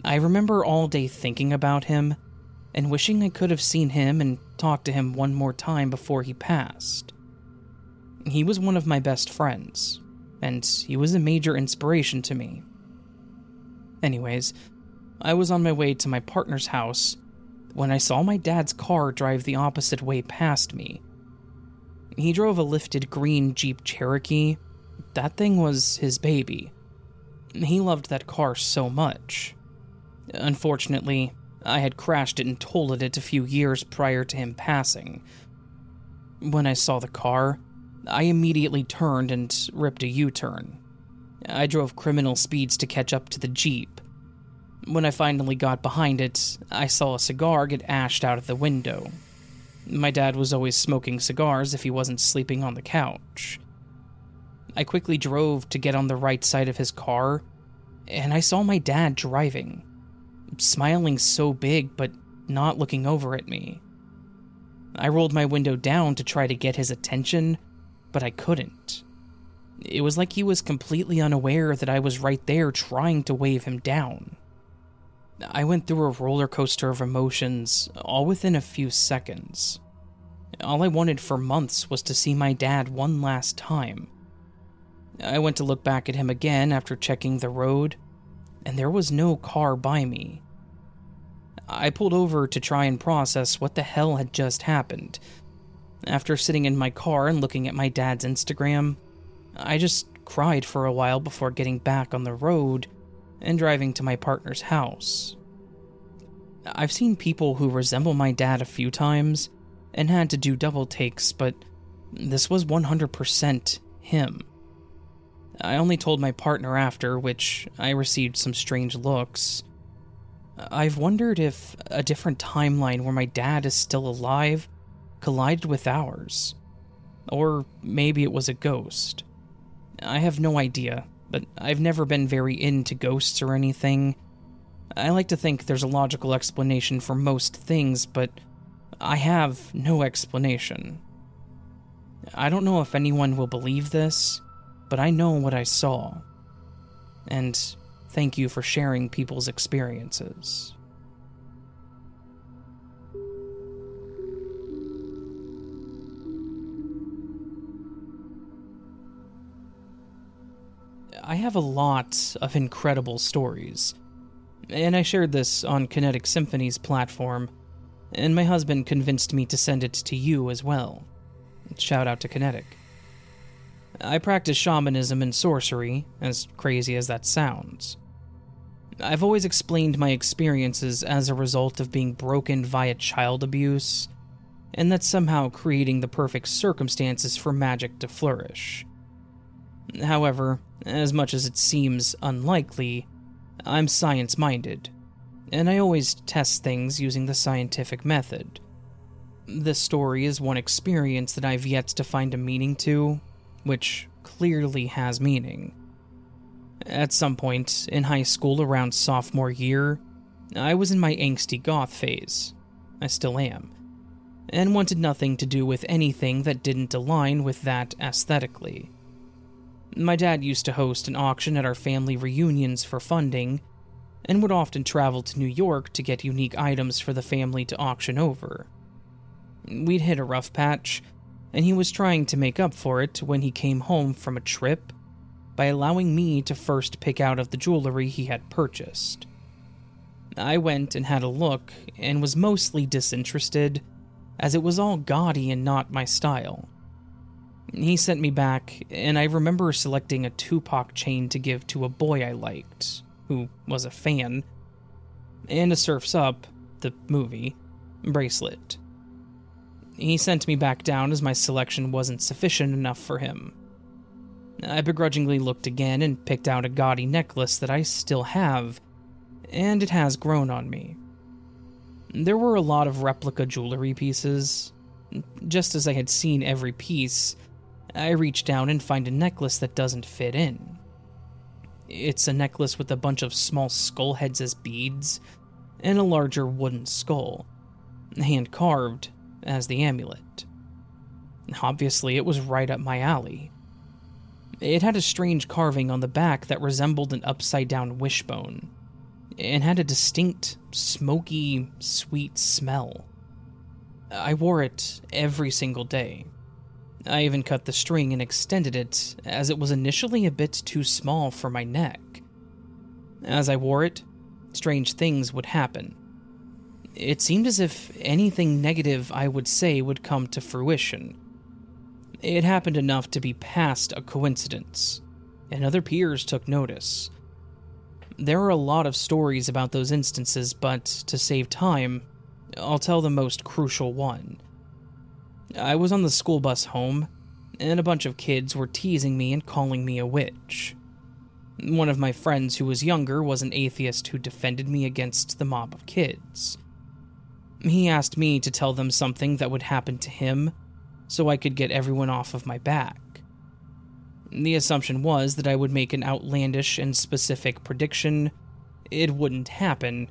I remember all day thinking about him and wishing I could have seen him and talked to him one more time before he passed. He was one of my best friends, and he was a major inspiration to me. Anyways, I was on my way to my partner's house when I saw my dad's car drive the opposite way past me. He drove a lifted green Jeep Cherokee. That thing was his baby. He loved that car so much. Unfortunately, I had crashed it and totaled it a few years prior to him passing. When I saw the car, I immediately turned and ripped a U turn. I drove criminal speeds to catch up to the Jeep. When I finally got behind it, I saw a cigar get ashed out of the window. My dad was always smoking cigars if he wasn't sleeping on the couch. I quickly drove to get on the right side of his car, and I saw my dad driving, smiling so big but not looking over at me. I rolled my window down to try to get his attention, but I couldn't. It was like he was completely unaware that I was right there trying to wave him down. I went through a roller coaster of emotions all within a few seconds. All I wanted for months was to see my dad one last time. I went to look back at him again after checking the road, and there was no car by me. I pulled over to try and process what the hell had just happened after sitting in my car and looking at my dad's Instagram, I just cried for a while before getting back on the road and driving to my partner's house. I've seen people who resemble my dad a few times and had to do double takes, but this was 100% him. I only told my partner after, which I received some strange looks. I've wondered if a different timeline where my dad is still alive collided with ours. Or maybe it was a ghost. I have no idea, but I've never been very into ghosts or anything. I like to think there's a logical explanation for most things, but I have no explanation. I don't know if anyone will believe this, but I know what I saw. And thank you for sharing people's experiences. I have a lot of incredible stories. And I shared this on Kinetic Symphony's platform, and my husband convinced me to send it to you as well. Shout out to Kinetic. I practice shamanism and sorcery, as crazy as that sounds. I've always explained my experiences as a result of being broken via child abuse, and that's somehow creating the perfect circumstances for magic to flourish. However, as much as it seems unlikely, I'm science minded, and I always test things using the scientific method. This story is one experience that I've yet to find a meaning to, which clearly has meaning. At some point in high school around sophomore year, I was in my angsty goth phase. I still am. And wanted nothing to do with anything that didn't align with that aesthetically. My dad used to host an auction at our family reunions for funding, and would often travel to New York to get unique items for the family to auction over. We'd hit a rough patch, and he was trying to make up for it when he came home from a trip by allowing me to first pick out of the jewelry he had purchased. I went and had a look and was mostly disinterested, as it was all gaudy and not my style. He sent me back, and I remember selecting a Tupac chain to give to a boy I liked, who was a fan, and a Surf's Up, the movie, bracelet. He sent me back down as my selection wasn't sufficient enough for him. I begrudgingly looked again and picked out a gaudy necklace that I still have, and it has grown on me. There were a lot of replica jewelry pieces. Just as I had seen every piece, I reach down and find a necklace that doesn't fit in. It's a necklace with a bunch of small skull heads as beads, and a larger wooden skull, hand carved as the amulet. Obviously, it was right up my alley. It had a strange carving on the back that resembled an upside down wishbone, and had a distinct, smoky, sweet smell. I wore it every single day, I even cut the string and extended it, as it was initially a bit too small for my neck. As I wore it, strange things would happen. It seemed as if anything negative I would say would come to fruition. It happened enough to be past a coincidence, and other peers took notice. There are a lot of stories about those instances, but to save time, I'll tell the most crucial one. I was on the school bus home, and a bunch of kids were teasing me and calling me a witch. One of my friends who was younger was an atheist who defended me against the mob of kids. He asked me to tell them something that would happen to him so I could get everyone off of my back. The assumption was that I would make an outlandish and specific prediction, it wouldn't happen,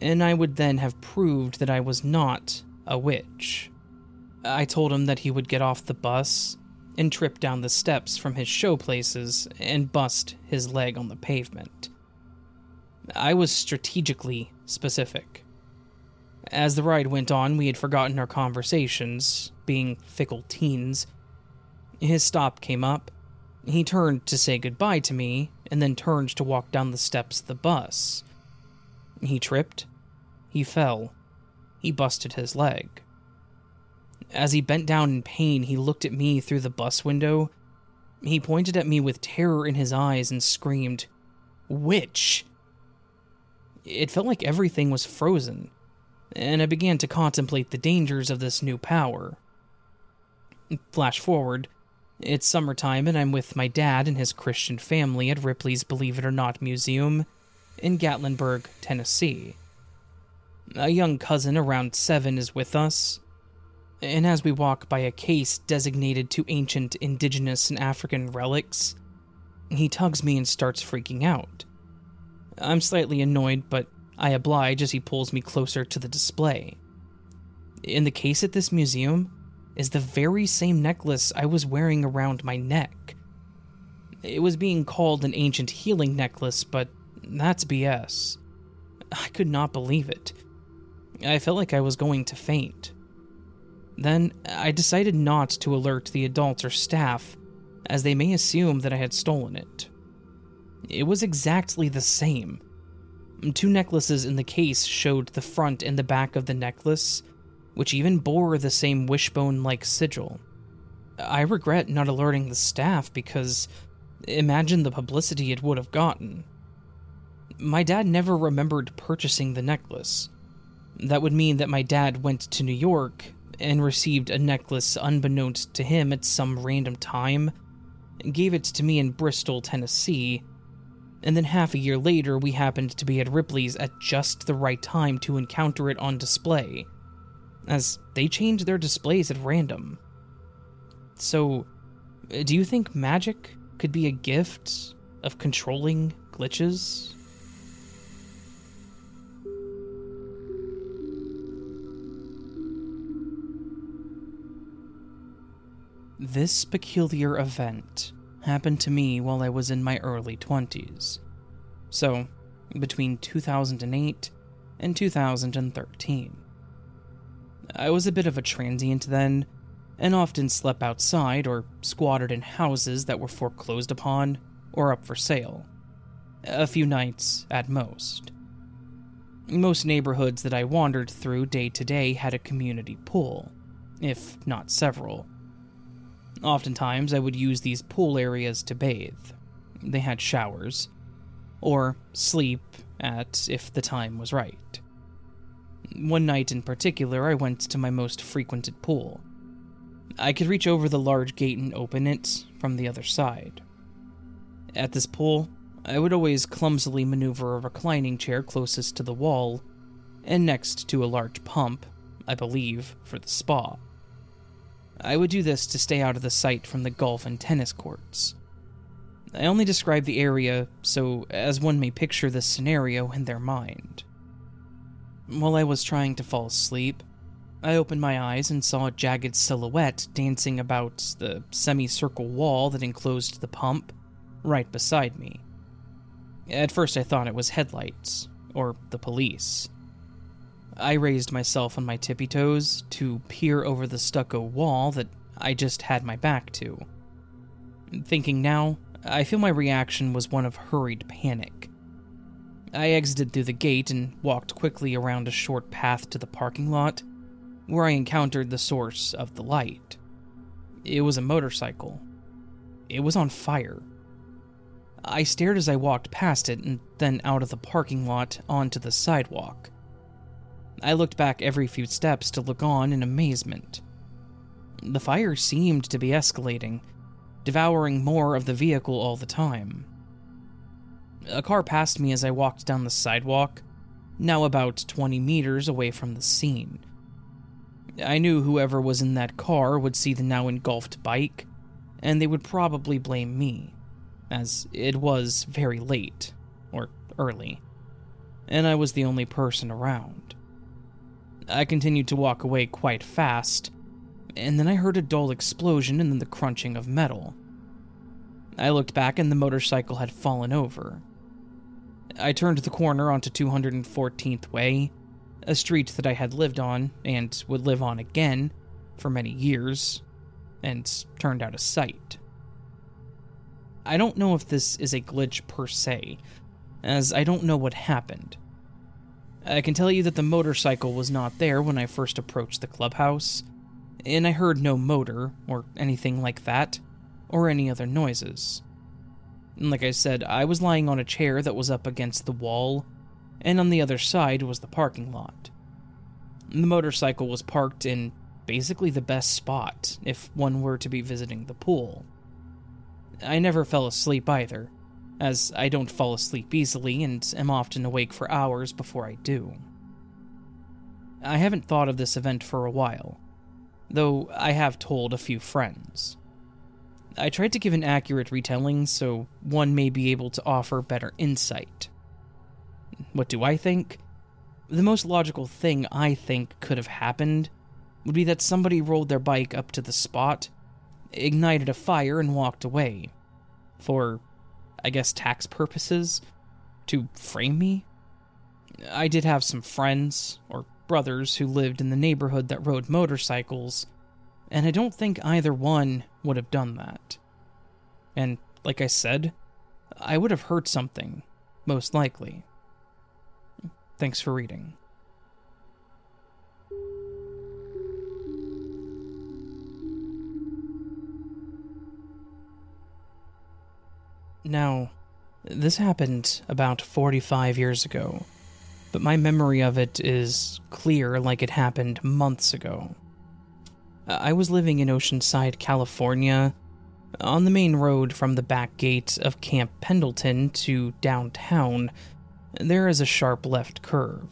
and I would then have proved that I was not a witch. I told him that he would get off the bus and trip down the steps from his show places and bust his leg on the pavement. I was strategically specific. As the ride went on, we had forgotten our conversations, being fickle teens. His stop came up. He turned to say goodbye to me, and then turned to walk down the steps of the bus. He tripped. He fell. He busted his leg. As he bent down in pain, he looked at me through the bus window. He pointed at me with terror in his eyes and screamed, Witch! It felt like everything was frozen, and I began to contemplate the dangers of this new power. Flash forward. It's summertime, and I'm with my dad and his Christian family at Ripley's Believe It or Not Museum in Gatlinburg, Tennessee. A young cousin around seven is with us, and as we walk by a case designated to ancient indigenous and African relics, he tugs me and starts freaking out. I'm slightly annoyed, but I oblige as he pulls me closer to the display. In the case at this museum is the very same necklace I was wearing around my neck. It was being called an ancient healing necklace, but that's BS. I could not believe it. I felt like I was going to faint. Then I decided not to alert the adults or staff, as they may assume that I had stolen it. It was exactly the same. Two necklaces in the case showed the front and the back of the necklace, which even bore the same wishbone like sigil. I regret not alerting the staff because imagine the publicity it would have gotten. My dad never remembered purchasing the necklace. That would mean that my dad went to New York and received a necklace unbeknownst to him at some random time, gave it to me in Bristol, Tennessee, and then half a year later we happened to be at Ripley's at just the right time to encounter it on display, as they change their displays at random. So, do you think magic could be a gift of controlling glitches? This peculiar event happened to me while I was in my early 20s. So, between 2008 and 2013. I was a bit of a transient then, and often slept outside or squatted in houses that were foreclosed upon or up for sale. A few nights at most. Most neighborhoods that I wandered through day to day had a community pool, if not several. Oftentimes, I would use these pool areas to bathe. They had showers, or sleep at if the time was right. One night in particular, I went to my most frequented pool. I could reach over the large gate and open it from the other side. At this pool, I would always clumsily maneuver a reclining chair closest to the wall and next to a large pump, I believe, for the spa. I would do this to stay out of the sight from the golf and tennis courts. I only describe the area so as one may picture this scenario in their mind. While I was trying to fall asleep, I opened my eyes and saw a jagged silhouette dancing about the semicircle wall that enclosed the pump right beside me. At first, I thought it was headlights, or the police. I raised myself on my tippy toes to peer over the stucco wall that I just had my back to. Thinking now, I feel my reaction was one of hurried panic. I exited through the gate and walked quickly around a short path to the parking lot, where I encountered the source of the light. It was a motorcycle. It was on fire. I stared as I walked past it and then out of the parking lot onto the sidewalk. I looked back every few steps to look on in amazement. The fire seemed to be escalating, devouring more of the vehicle all the time. A car passed me as I walked down the sidewalk, now about 20 meters away from the scene. I knew whoever was in that car would see the now engulfed bike, and they would probably blame me, as it was very late, or early, and I was the only person around. I continued to walk away quite fast, and then I heard a dull explosion and then the crunching of metal. I looked back and the motorcycle had fallen over. I turned the corner onto 214th Way, a street that I had lived on and would live on again for many years, and turned out of sight. I don't know if this is a glitch per se, as I don't know what happened. I can tell you that the motorcycle was not there when I first approached the clubhouse, and I heard no motor or anything like that, or any other noises. Like I said, I was lying on a chair that was up against the wall, and on the other side was the parking lot. The motorcycle was parked in basically the best spot if one were to be visiting the pool. I never fell asleep either, as I don't fall asleep easily and am often awake for hours before I do. I haven't thought of this event for a while, though I have told a few friends. I tried to give an accurate retelling so one may be able to offer better insight. What do I think? The most logical thing I think could have happened would be that somebody rolled their bike up to the spot, ignited a fire, and walked away. For I guess, tax purposes to frame me. I did have some friends or brothers who lived in the neighborhood that rode motorcycles, and I don't think either one would have done that. And like I said, I would have heard something, most likely. Thanks for reading. Now, this happened about 45 years ago, but my memory of it is clear like it happened months ago. I was living in Oceanside, California, on the main road from the back gate of Camp Pendleton to downtown. There is a sharp left curve.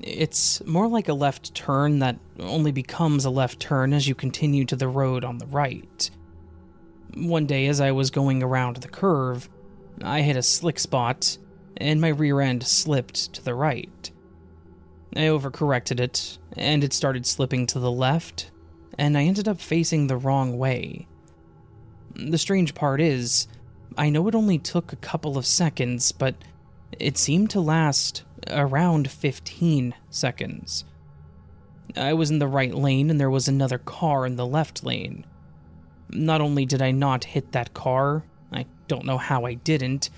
It's more like a left turn that only becomes a left turn as you continue to the road on the right. One day, as I was going around the curve, I hit a slick spot, and my rear end slipped to the right. I overcorrected it, and it started slipping to the left, and I ended up facing the wrong way. The strange part is, I know it only took a couple of seconds, but it seemed to last around 15 seconds. I was in the right lane and there was another car in the left lane. Not only did I not hit that car, I don't know how I didn't,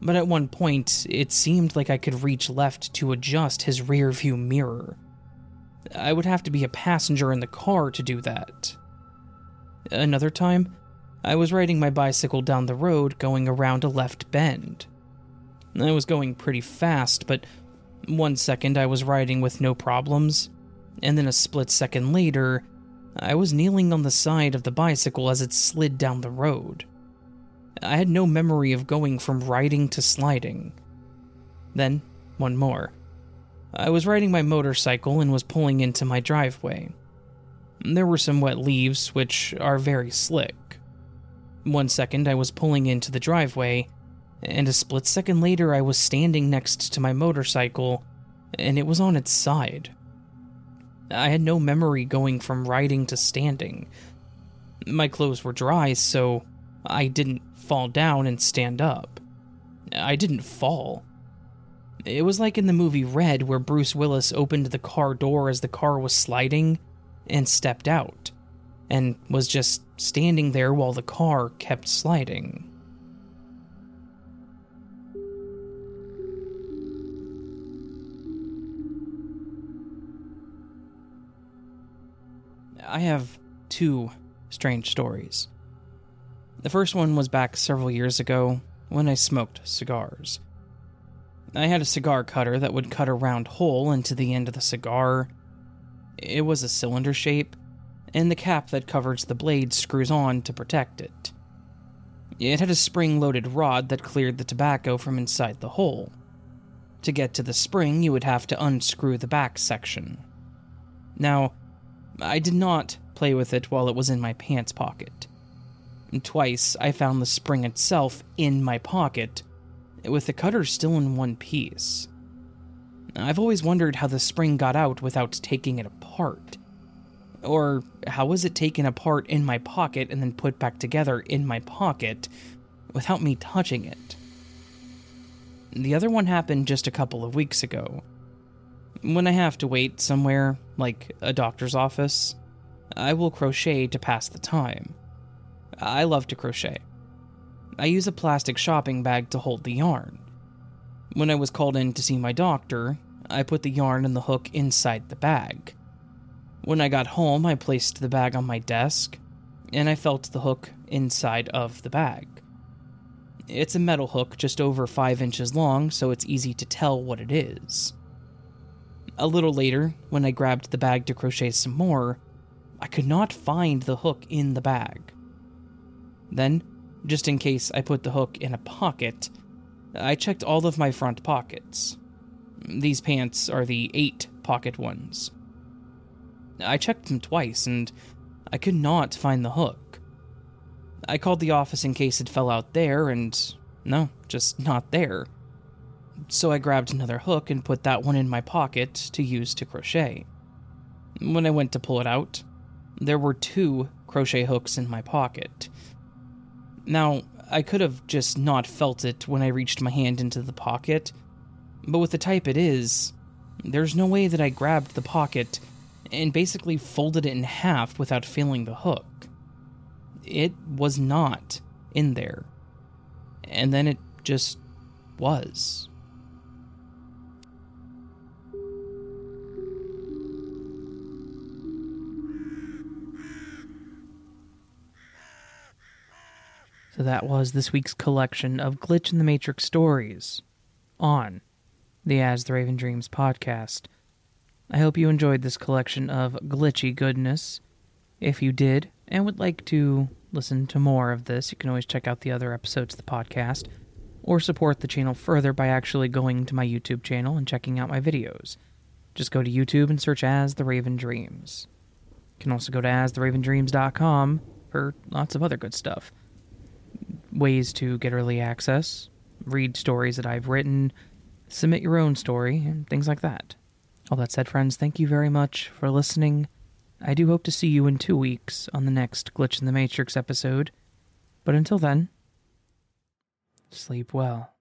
but at one point it seemed like I could reach left to adjust his rear view mirror. I would have to be a passenger in the car to do that. Another time, I was riding my bicycle down the road going around a left bend. I was going pretty fast, but one second I was riding with no problems, and then a split second later, I was kneeling on the side of the bicycle as it slid down the road. I had no memory of going from riding to sliding. Then, one more. I was riding my motorcycle and was pulling into my driveway. There were some wet leaves, which are very slick. One second, I was pulling into the driveway, and a split second later, I was standing next to my motorcycle, and it was on its side. I had no memory going from riding to standing. My clothes were dry, so I didn't fall down and stand up. I didn't fall. It was like in the movie Red, where Bruce Willis opened the car door as the car was sliding and stepped out, and was just standing there while the car kept sliding. I have two strange stories. The first one was back several years ago when I smoked cigars. I had a cigar cutter that would cut a round hole into the end of the cigar. It was a cylinder shape, and the cap that covers the blade screws on to protect it. It had a spring loaded rod that cleared the tobacco from inside the hole. To get to the spring, you would have to unscrew the back section. Now, I did not play with it while it was in my pants pocket. Twice, I found the spring itself in my pocket, with the cutter still in one piece. I've always wondered how the spring got out without taking it apart. Or how was it taken apart in my pocket and then put back together in my pocket without me touching it? The other one happened just a couple of weeks ago. When I have to wait somewhere, like a doctor's office, I will crochet to pass the time. I love to crochet. I use a plastic shopping bag to hold the yarn. When I was called in to see my doctor, I put the yarn and the hook inside the bag. When I got home, I placed the bag on my desk, and I felt the hook inside of the bag. It's a metal hook just over 5 inches long, so it's easy to tell what it is. A little later, when I grabbed the bag to crochet some more, I could not find the hook in the bag. Then, just in case I put the hook in a pocket, I checked all of my front pockets. These pants are the eight pocket ones. I checked them twice and I could not find the hook. I called the office in case it fell out there, and no, just not there. So I grabbed another hook and put that one in my pocket to use to crochet. When I went to pull it out, there were two crochet hooks in my pocket. Now, I could have just not felt it when I reached my hand into the pocket, but with the type it is, there's no way that I grabbed the pocket and basically folded it in half without feeling the hook. It was not in there. And then it just was. So that was this week's collection of Glitch in the Matrix stories on the As the Raven Dreams podcast. I hope you enjoyed this collection of glitchy goodness. If you did and would like to listen to more of this, you can always check out the other episodes of the podcast or support the channel further by actually going to my YouTube channel and checking out my videos. Just go to YouTube and search As the Raven Dreams. You can also go to astheravendreams.com for lots of other good stuff ways to get early access, read stories that I've written, submit your own story, and things like that. All that said, friends, thank you very much for listening. I do hope to see you in two weeks on the next Glitch in the Matrix episode. But until then, sleep well.